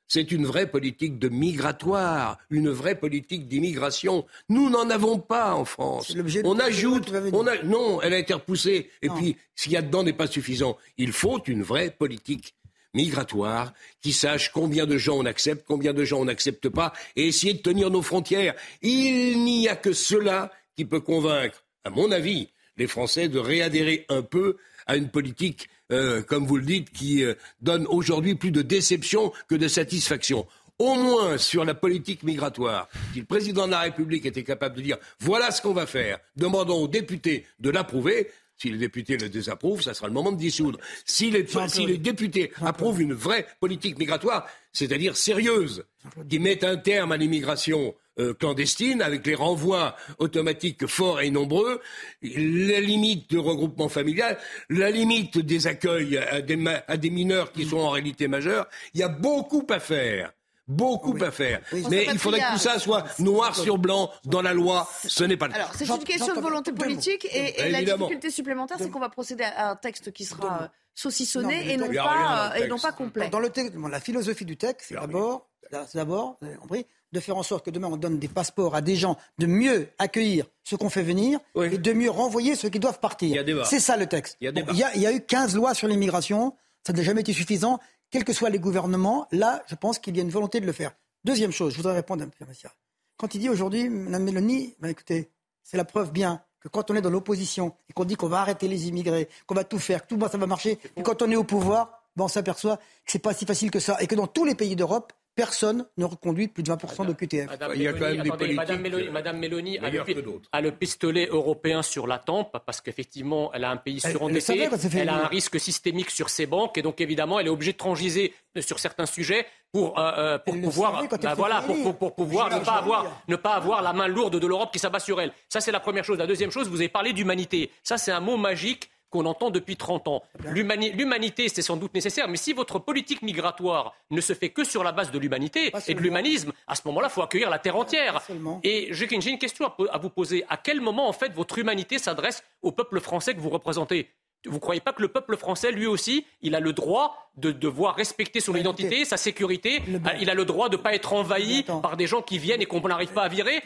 C'est une vraie politique de migratoire, une vraie politique d'immigration. Nous n'en avons pas en France. On ajoute, on a, non, elle a été repoussée. Et puis, ce qu'il y a dedans n'est pas suffisant. Il faut une vraie politique migratoire, qui sache combien de gens on accepte, combien de gens on n'accepte pas, et essayer de tenir nos frontières. Il n'y a que cela qui peut convaincre, à mon avis, les Français de réadhérer un peu à une politique euh, comme vous le dites, qui euh, donne aujourd'hui plus de déception que de satisfaction. Au moins sur la politique migratoire, si le président de la République était capable de dire voilà ce qu'on va faire, demandons aux députés de l'approuver, si les députés le désapprouvent, ça sera le moment de dissoudre. Si les, si les députés approuvent une vraie politique migratoire, c'est-à-dire sérieuse, qui mette un terme à l'immigration euh, clandestine, avec les renvois automatiques forts et nombreux, la limite de regroupement familial, la limite des accueils à des, ma- à des mineurs qui sont en réalité majeurs, il y a beaucoup à faire. Beaucoup à faire. Mais il faudrait que tout ça soit noir sur blanc dans la loi. Ce n'est pas le cas. Alors, c'est une question de volonté politique et, et la difficulté supplémentaire, c'est qu'on va procéder à un texte qui sera euh, saucissonné Non, mais et, non pas, euh, et non pas complet. Dans le texte, la philosophie du texte, c'est d'abord, d'abord, vous avez compris, de faire en sorte que demain on donne des passeports à des gens, de mieux accueillir ceux qu'on fait venir et de mieux renvoyer ceux qui doivent partir. C'est ça le texte. Il y a Bon, débat. il y a- il y a eu 15 lois sur l'immigration, ça n'a jamais été suffisant, quels que soient les gouvernements. Là, je pense qu'il y a une volonté de le faire. Deuxième chose, je voudrais répondre à M. Messia. Quand il dit aujourd'hui, Mme Mélanie, ben écoutez, c'est la preuve bien que quand on est dans l'opposition et qu'on dit qu'on va arrêter les immigrés, qu'on va tout faire, que tout bah, ça va marcher, et quand on est au pouvoir, ben, on s'aperçoit que c'est pas si facile que ça et que dans tous les pays d'Europe, personne ne reconduit plus de 20% de QTF. Madame Mélanie, attendez, Madame Mélanie, Madame Mélanie a, le, pi- a le pistolet européen sur la tempe parce qu'effectivement, elle a un pays Elle- elle surendetté, quand c'est fait elle a un risque systémique sur ses banques et donc évidemment, elle est obligée de transiger sur certains sujets pour, euh, euh, pour pouvoir, quand elle bah voilà, pour, pour, pour pouvoir ne pas la avoir, ne pas avoir la main lourde de l'Europe qui s'abat sur elle. Ça, c'est la première chose. La deuxième chose, vous avez parlé d'humanité. Ça, c'est un mot magique qu'on entend depuis 30 ans. L'humani- L'humanité, c'est sans doute nécessaire, mais si votre politique migratoire ne se fait que sur la base de l'humanité et de l'humanisme, à ce moment-là, il faut accueillir la terre entière. Et j'ai j'ai une question à vous poser. À quel moment, en fait, votre humanité s'adresse au peuple français que vous représentez? Vous ne croyez pas que le peuple français, lui aussi, il a le droit de devoir respecter son identité, sa sécurité Ah, Il a le droit de ne pas être envahi par des gens qui viennent et qu'on n'arrive pas à virer.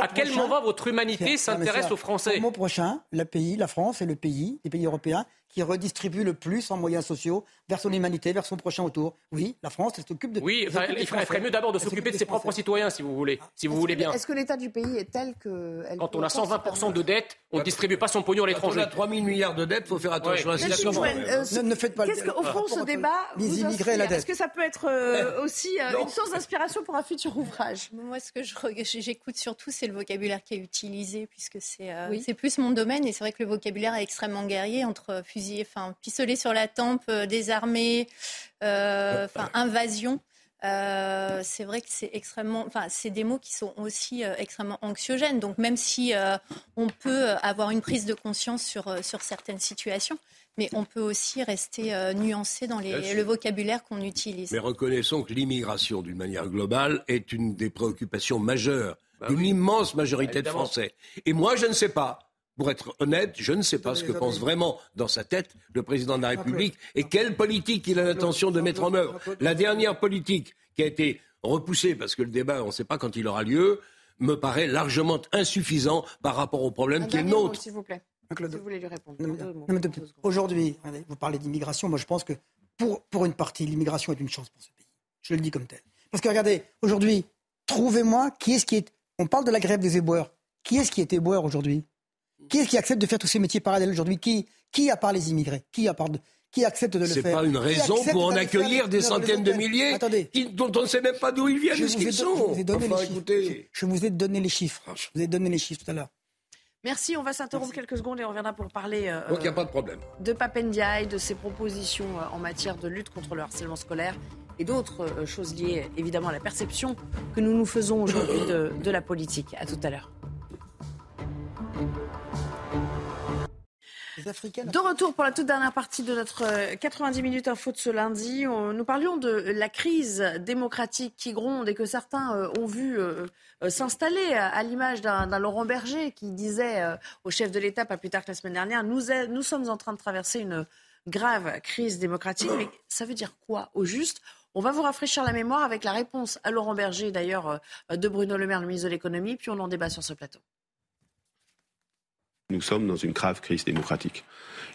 À quel prochain- moment votre humanité s'intéresse aux Français Pour le mois prochain, le pays, la France est le pays, les pays européens qui redistribue le plus en moyens sociaux vers son humanité, vers son prochain autour. Oui, la France, elle s'occupe de. Oui, elle enfin, il ferait, il ferait Français. mieux d'abord de s'occuper s'occupe de ses propres citoyens, si vous voulez, si vous voulez bien. Est-ce que l'état du pays est tel que. elle Quand on a encore se 120% de dette, on ne distribue pas son pognon à Quand on l'étranger. a 3 000 milliards de dettes, il faut faire attention Ouais. à euh, Ne, ne faites pas le Qu'est-ce qu'au fond, ce débat les vous immigrés la dette Est-ce que ça peut être euh, aussi euh, une source d'inspiration pour un futur ouvrage? [LAUGHS] Moi, ce que j'écoute surtout, c'est le vocabulaire qui est utilisé, puisque c'est plus mon domaine. Et c'est vrai que le vocabulaire est extrêmement guerrier entre fusil, enfin pistolet sur la tempe, euh, désarmé, euh, enfin invasion. Euh, c'est vrai que c'est extrêmement, enfin c'est des mots qui sont aussi euh, extrêmement anxiogènes. Donc même si euh, on peut avoir une prise de conscience sur sur certaines situations, mais on peut aussi rester euh, nuancé dans les, le vocabulaire qu'on utilise. Mais reconnaissons que l'immigration, d'une manière globale, est une des préoccupations majeures Bah d'une immense majorité Évidemment. de Français. Et moi, je ne sais pas. Pour être honnête, je ne sais pas ce que pense vraiment dans sa tête le président de la République et quelle politique il a l'intention de mettre en œuvre. La dernière politique qui a été repoussée, parce que le débat, on ne sait pas quand il aura lieu, me paraît largement insuffisant par rapport au problème qui est le nôtre. S'il vous plaît. Claude. Si vous voulez lui répondre. Aujourd'hui, vous parlez d'immigration. Moi, je pense que pour, pour une partie, l'immigration est une chance pour ce pays. Je le dis comme tel. Parce que regardez, aujourd'hui, trouvez-moi qui est-ce qui est. On parle de la grève des éboueurs. Qui est-ce qui est éboueur aujourd'hui? Qui est-ce qui accepte de faire tous ces métiers parallèles aujourd'hui? Qui, qui, à part les immigrés Qui, à part de- qui accepte de le C'est faire? pas une raison pour en accueillir des centaines de milliers Attendez. qui- dont on ne sait même pas d'où ils viennent Je ce vous ai qu'ils don- je sont. vous Enfin, les chiffres. écoutez. Je vous ai donné les chiffres. Je vous ai donné les chiffres tout à l'heure. Merci, on va s'interrompre quelques secondes et on reviendra pour parler euh, Donc il n'y a pas de problème. de Papendiaï, de ses propositions euh, en matière de lutte contre le harcèlement scolaire et d'autres euh, choses liées évidemment à la perception que nous nous faisons aujourd'hui de, de la politique. À tout à l'heure. De retour pour la toute dernière partie de notre euh, 90 minutes info de ce lundi. Nous parlions de la crise démocratique qui gronde et que certains euh, ont vu euh, euh, s'installer à, l'image d'un Laurent Berger qui disait euh, au chef de l'État, pas plus tard que la semaine dernière, nous, sommes en train de traverser une grave crise démocratique. Mais ça veut dire quoi au juste? On va vous rafraîchir la mémoire avec la réponse à Laurent Berger, d'ailleurs, euh, de Bruno Le Maire, le ministre de l'économie, puis on en débat sur ce plateau. Nous sommes dans une grave crise démocratique.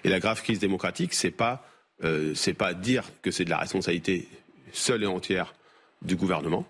Et la grave crise démocratique, c'est pas, euh, c'est pas dire que c'est de la responsabilité seule et entière du gouvernement.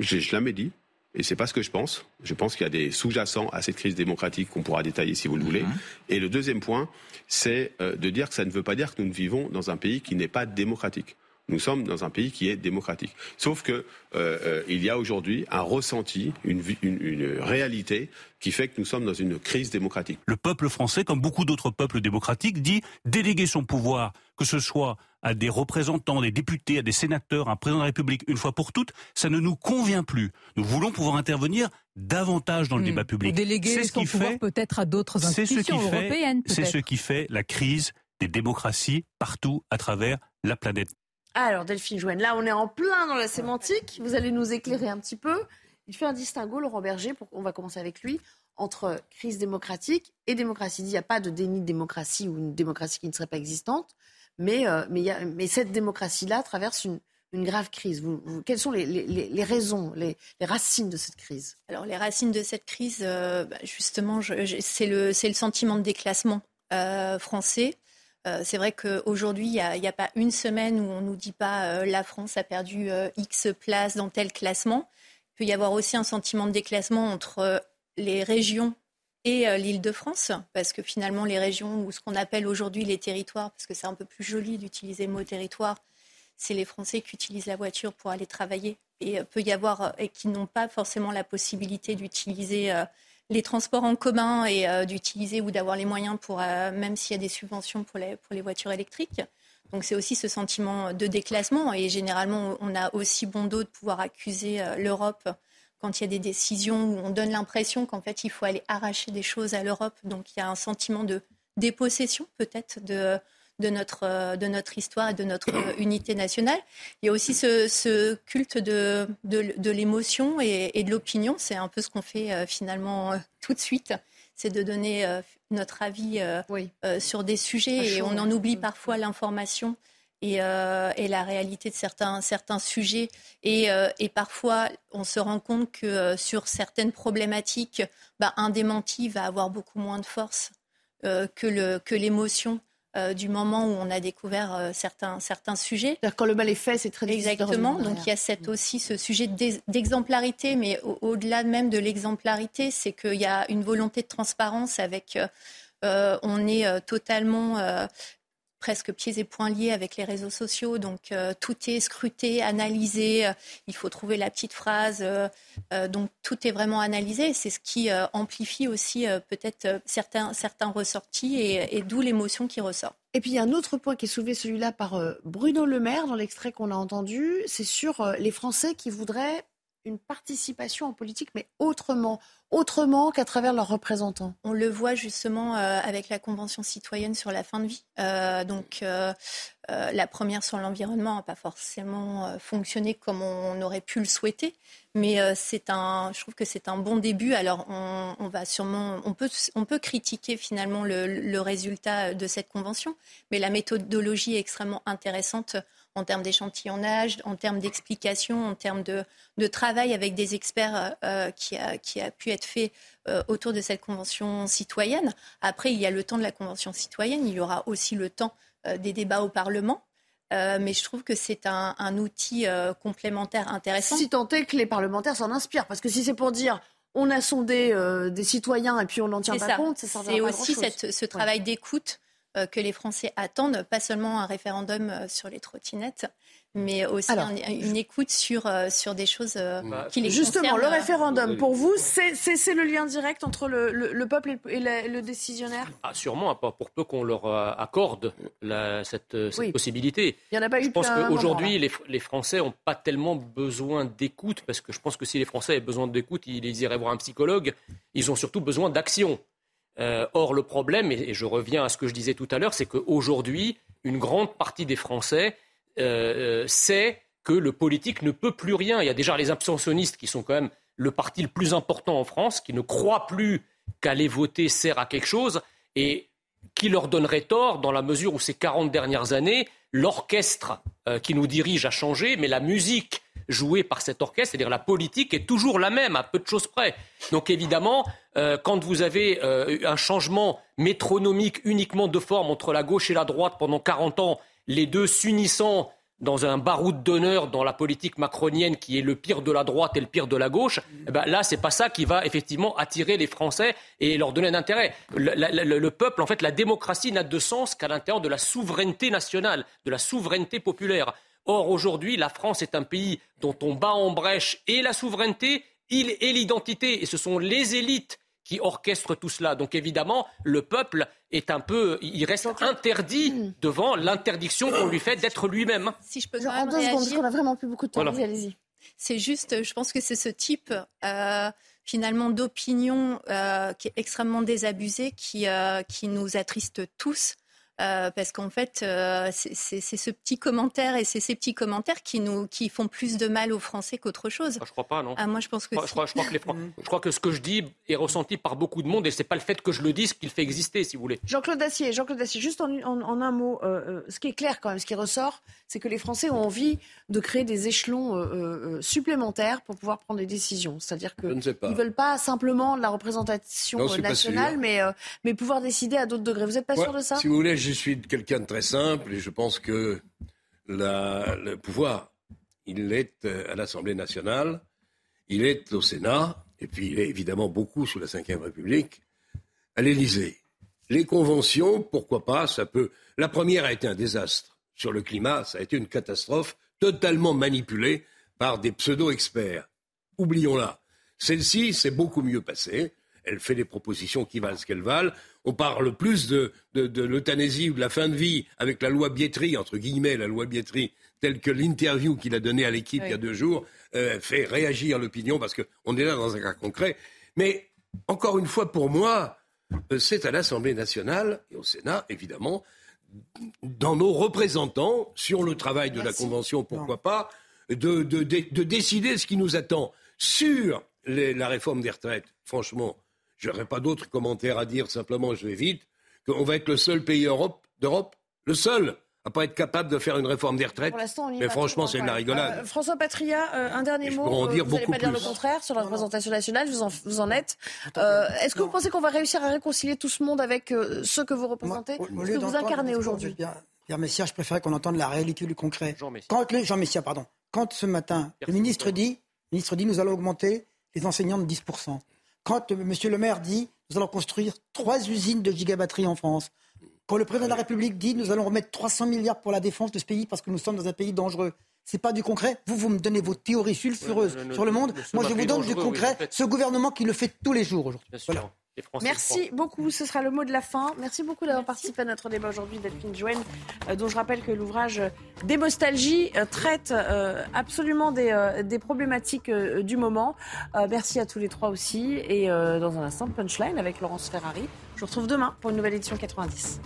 J'ai jamais dit. et c'est pas ce que je pense. Je pense qu'il y a des sous-jacents à cette crise démocratique qu'on pourra détailler si vous le voulez. Mhm. Et le deuxième point, c'est euh, de dire que ça ne veut pas dire que nous ne vivons dans un pays qui n'est pas démocratique. Nous sommes dans un pays qui est démocratique. Sauf que euh, euh, il y a aujourd'hui un ressenti, une, une, réalité qui fait que nous sommes dans une crise démocratique. Le peuple français, comme beaucoup d'autres peuples démocratiques, dit déléguer son pouvoir, que ce soit à des représentants, des députés, à des sénateurs, à un président de la République, une fois pour toutes, ça ne nous convient plus. Nous voulons pouvoir intervenir davantage dans le hmm. débat public. déléguer son pouvoir peut-être à d'autres institutions européennes. C'est ce qui fait la crise des démocraties partout à travers la planète. Alors Delphine Joanne, là on est en plein dans la sémantique. Vous allez nous éclairer un petit peu. Il fait un distinguo, Laurent Berger, on va commencer avec lui, entre crise démocratique et démocratie. Il n'y a pas de déni de démocratie ou une démocratie qui ne serait pas existante, mais, euh, cette démocratie-là traverse une, grave crise. quelles sont les, raisons, les, racines de cette crise? Alors les racines de cette crise, euh, bah, justement, c'est le, sentiment de déclassement euh, français. Euh, c'est vrai qu'aujourd'hui, il n'y a, pas une semaine où on ne nous dit pas euh, la France a perdu euh, X places dans tel classement. Il peut y avoir aussi un sentiment de déclassement entre les régions et l'Île-de-France, parce que finalement, les régions ou ce qu'on appelle aujourd'hui les territoires, parce que c'est un peu plus joli d'utiliser le mot territoire, c'est les Français qui utilisent la voiture pour aller travailler et peut y avoir et qui n'ont pas forcément la possibilité d'utiliser les transports en commun et euh, d'utiliser ou d'avoir les moyens pour, euh, même s'il y a des subventions pour les, pour les voitures électriques. Donc c'est aussi ce sentiment de déclassement et généralement on a aussi bon dos de pouvoir accuser euh, l'Europe quand il y a des décisions où on donne l'impression qu'en fait il faut aller arracher des choses à l'Europe. Donc il y a un sentiment de dépossession peut-être de, de notre, euh, de notre histoire et de notre euh, unité nationale. Il y a aussi ce, culte de, de, l'émotion et, de l'opinion. C'est un peu ce qu'on fait euh, finalement tout de suite. C'est de donner notre avis sur des sujets et on en oublie mm. parfois l'information. Et, et, la réalité de certains, certains sujets. Et, et, parfois, on se rend compte que sur certaines problématiques, bah, un démenti va avoir beaucoup moins de force que l'émotion. Euh, du moment où on a découvert euh, certains, certains sujets. Quand le mal est fait, c'est très difficile. Exactement. Donc il y a cette, aussi ce sujet d'exemplarité, mais au-delà même de l'exemplarité, c'est qu'il y a une volonté de transparence avec. Euh, on est totalement presque pieds et poings liés avec les réseaux sociaux. Donc euh, tout est scruté, analysé. Euh, il faut trouver la petite phrase. Euh, donc tout est vraiment analysé. C'est ce qui amplifie aussi peut-être certains, certains ressortis et, d'où l'émotion qui ressort. Et puis il y a un autre point qui est soulevé, celui-là par Bruno Le Maire dans l'extrait qu'on a entendu. C'est sur les Français qui voudraient une participation en politique, mais autrement, autrement qu'à travers leurs représentants. On le voit justement euh, avec la Convention citoyenne sur la fin de vie. Euh, donc euh, la première sur l'environnement n'a pas forcément fonctionné comme on, aurait pu le souhaiter, mais c'est un, je trouve que c'est un bon début. Alors on, va sûrement, on peut, on peut critiquer finalement le, résultat de cette convention, mais la méthodologie est extrêmement intéressante en termes d'échantillonnage, en termes d'explication, en termes de, travail avec des experts qui, a, qui, a, pu être fait euh, autour de cette convention citoyenne. Après, il y a le temps de la convention citoyenne, il y aura aussi le temps euh, des débats au Parlement. mais je trouve que c'est un, outil complémentaire intéressant. Si tant est que les parlementaires s'en inspirent, parce que si c'est pour dire on a sondé des citoyens et puis on n'en tient pas compte, ça C'est aussi ce travail d'écoute euh, que les Français attendent, pas seulement un référendum euh, sur les trottinettes, mais aussi une écoute sur, euh, sur des choses bah, qui les Justement, le référendum, pour vous, c'est le lien direct entre le, le, peuple et le, décisionnaire ah, Sûrement, pour peu qu'on leur accorde la, cette, cette possibilité. Il y en a pas je eu pense qu'aujourd'hui, les, les, Français n'ont pas tellement besoin d'écoute, parce que je pense que si les Français avaient besoin d'écoute, ils iraient voir un psychologue. Ils ont surtout besoin d'action. Euh, or, le problème, et, je reviens à ce que je disais tout à l'heure, c'est qu'aujourd'hui, une grande partie des Français euh, euh, sait que le politique ne peut plus rien. Il y a déjà les abstentionnistes qui sont quand même le parti le plus important en France, qui ne croient plus qu'aller voter sert à quelque chose, et qui leur donnerait tort dans la mesure où ces 40 dernières années, l'orchestre qui nous dirige a changé, mais la musique jouée par cet orchestre, c'est-à-dire la politique, est toujours la même, à peu de choses près. Donc évidemment, euh, quand vous avez euh, un changement métronomique uniquement de forme entre la gauche et la droite pendant 40 ans, les deux s'unissant dans un baroud d'honneur dans la politique macronienne qui est le pire de la droite et le pire de la gauche, eh ben là, c'est pas ça qui va effectivement attirer les Français et leur donner un intérêt. Le, le peuple, en fait, la démocratie n'a de sens qu'à l'intérieur de la souveraineté nationale, de la souveraineté populaire. Or, aujourd'hui, la France est un pays dont on bat en brèche et la souveraineté et l'identité. Et ce sont les élites qui orchestre tout cela. Donc évidemment, le peuple est un peu, il reste interdit hmm. devant l'interdiction qu'on lui fait d'être lui-même. Si je peux en deux secondes, parce qu'on a vraiment plus beaucoup de temps. Allez-y. C'est juste, je pense que c'est ce type euh, finalement d'opinion euh, qui est extrêmement désabusé qui, euh, qui nous attriste tous. Euh, parce qu'en fait, euh, c'est ce petit commentaire et c'est ces petits commentaires qui nous qui font plus de mal aux Français qu'autre chose. Ah, je crois pas, non. Ah, moi, je pense que. Je crois, je, crois, que les [LAUGHS] je crois que ce que je dis est ressenti par beaucoup de monde et c'est pas le fait que je le dise qu'il fait exister, si vous voulez. Jean-Claude Dacier, Jean-Claude Dacier, juste en, en, un mot, euh, ce qui est clair quand même, ce qui ressort, c'est que les Français ont envie de créer des échelons supplémentaires pour pouvoir prendre des décisions. C'est-à-dire qu'ils ne veulent pas simplement la représentation nationale, mais, mais pouvoir décider à d'autres degrés. Vous n'êtes pas sûr de ça? Si vous voulez, je suis quelqu'un de très simple et je pense que le pouvoir, il est euh, à l'Assemblée nationale, il est au Sénat, et puis il est évidemment beaucoup sous la Ve République, à l'Élysée. Les conventions, pourquoi pas, ça peut. La première a été un désastre sur le climat, ça a été une catastrophe totalement manipulée par des pseudo-experts. Oublions-la. Celle-ci s'est beaucoup mieux passée. Elle fait des propositions qui valent ce qu'elles valent. On parle plus de, l'euthanasie ou de la fin de vie avec la loi Bietri, entre guillemets, la loi Bietri, telle que l'interview qu'il a donnée à l'équipe il y a deux jours, euh, fait réagir l'opinion parce qu'on est là dans un cas concret. Mais encore une fois, pour moi, euh, c'est à l'Assemblée nationale et au Sénat, évidemment, dans nos représentants, sur le travail de la Convention, pourquoi pas, de, décider ce qui nous attend. Sur la réforme des retraites, franchement, je n'aurai pas d'autres commentaires à dire, simplement je vais vite, qu'on va être le seul pays d'Europe, le seul, à pas être capable de faire une réforme des retraites. Mais franchement, c'est de la rigolade. Euh, François Patria, euh, un dernier mot. vous n'allez pas dire le contraire sur la représentation nationale, vous en, vous en êtes. Euh, est-ce que vous pensez qu'on va réussir à réconcilier tout ce monde avec ceux que vous représentez, ce que vous incarnez aujourd'hui Pierre Messia, je préférais qu'on entende la réalité du concret. Jean Messia. Quand Jean Messia, pardon. Quand ce matin, le ministre dit, le ministre dit, nous allons augmenter les enseignants de 10 quand M. le maire dit nous allons construire trois usines de gigabatterie en France, quand le président de la République dit nous allons remettre 300 milliards pour la défense de ce pays parce que nous sommes dans un pays dangereux, c'est pas du concret. Vous, vous me donnez vos théories sulfureuses sur le monde. Moi, je vous donne du concret. Ce gouvernement qui le fait tous les jours aujourd'hui. Merci beaucoup. Ce sera le mot de la fin. Merci beaucoup d'avoir participé à notre débat aujourd'hui, Delphine Jouen, euh, dont je rappelle que l'ouvrage Démostalgie euh, traite euh, absolument des, des problématiques du moment. merci à tous les trois aussi. Et dans un instant, Punchline avec Laurence Ferrari. Je vous retrouve demain pour une nouvelle édition 90.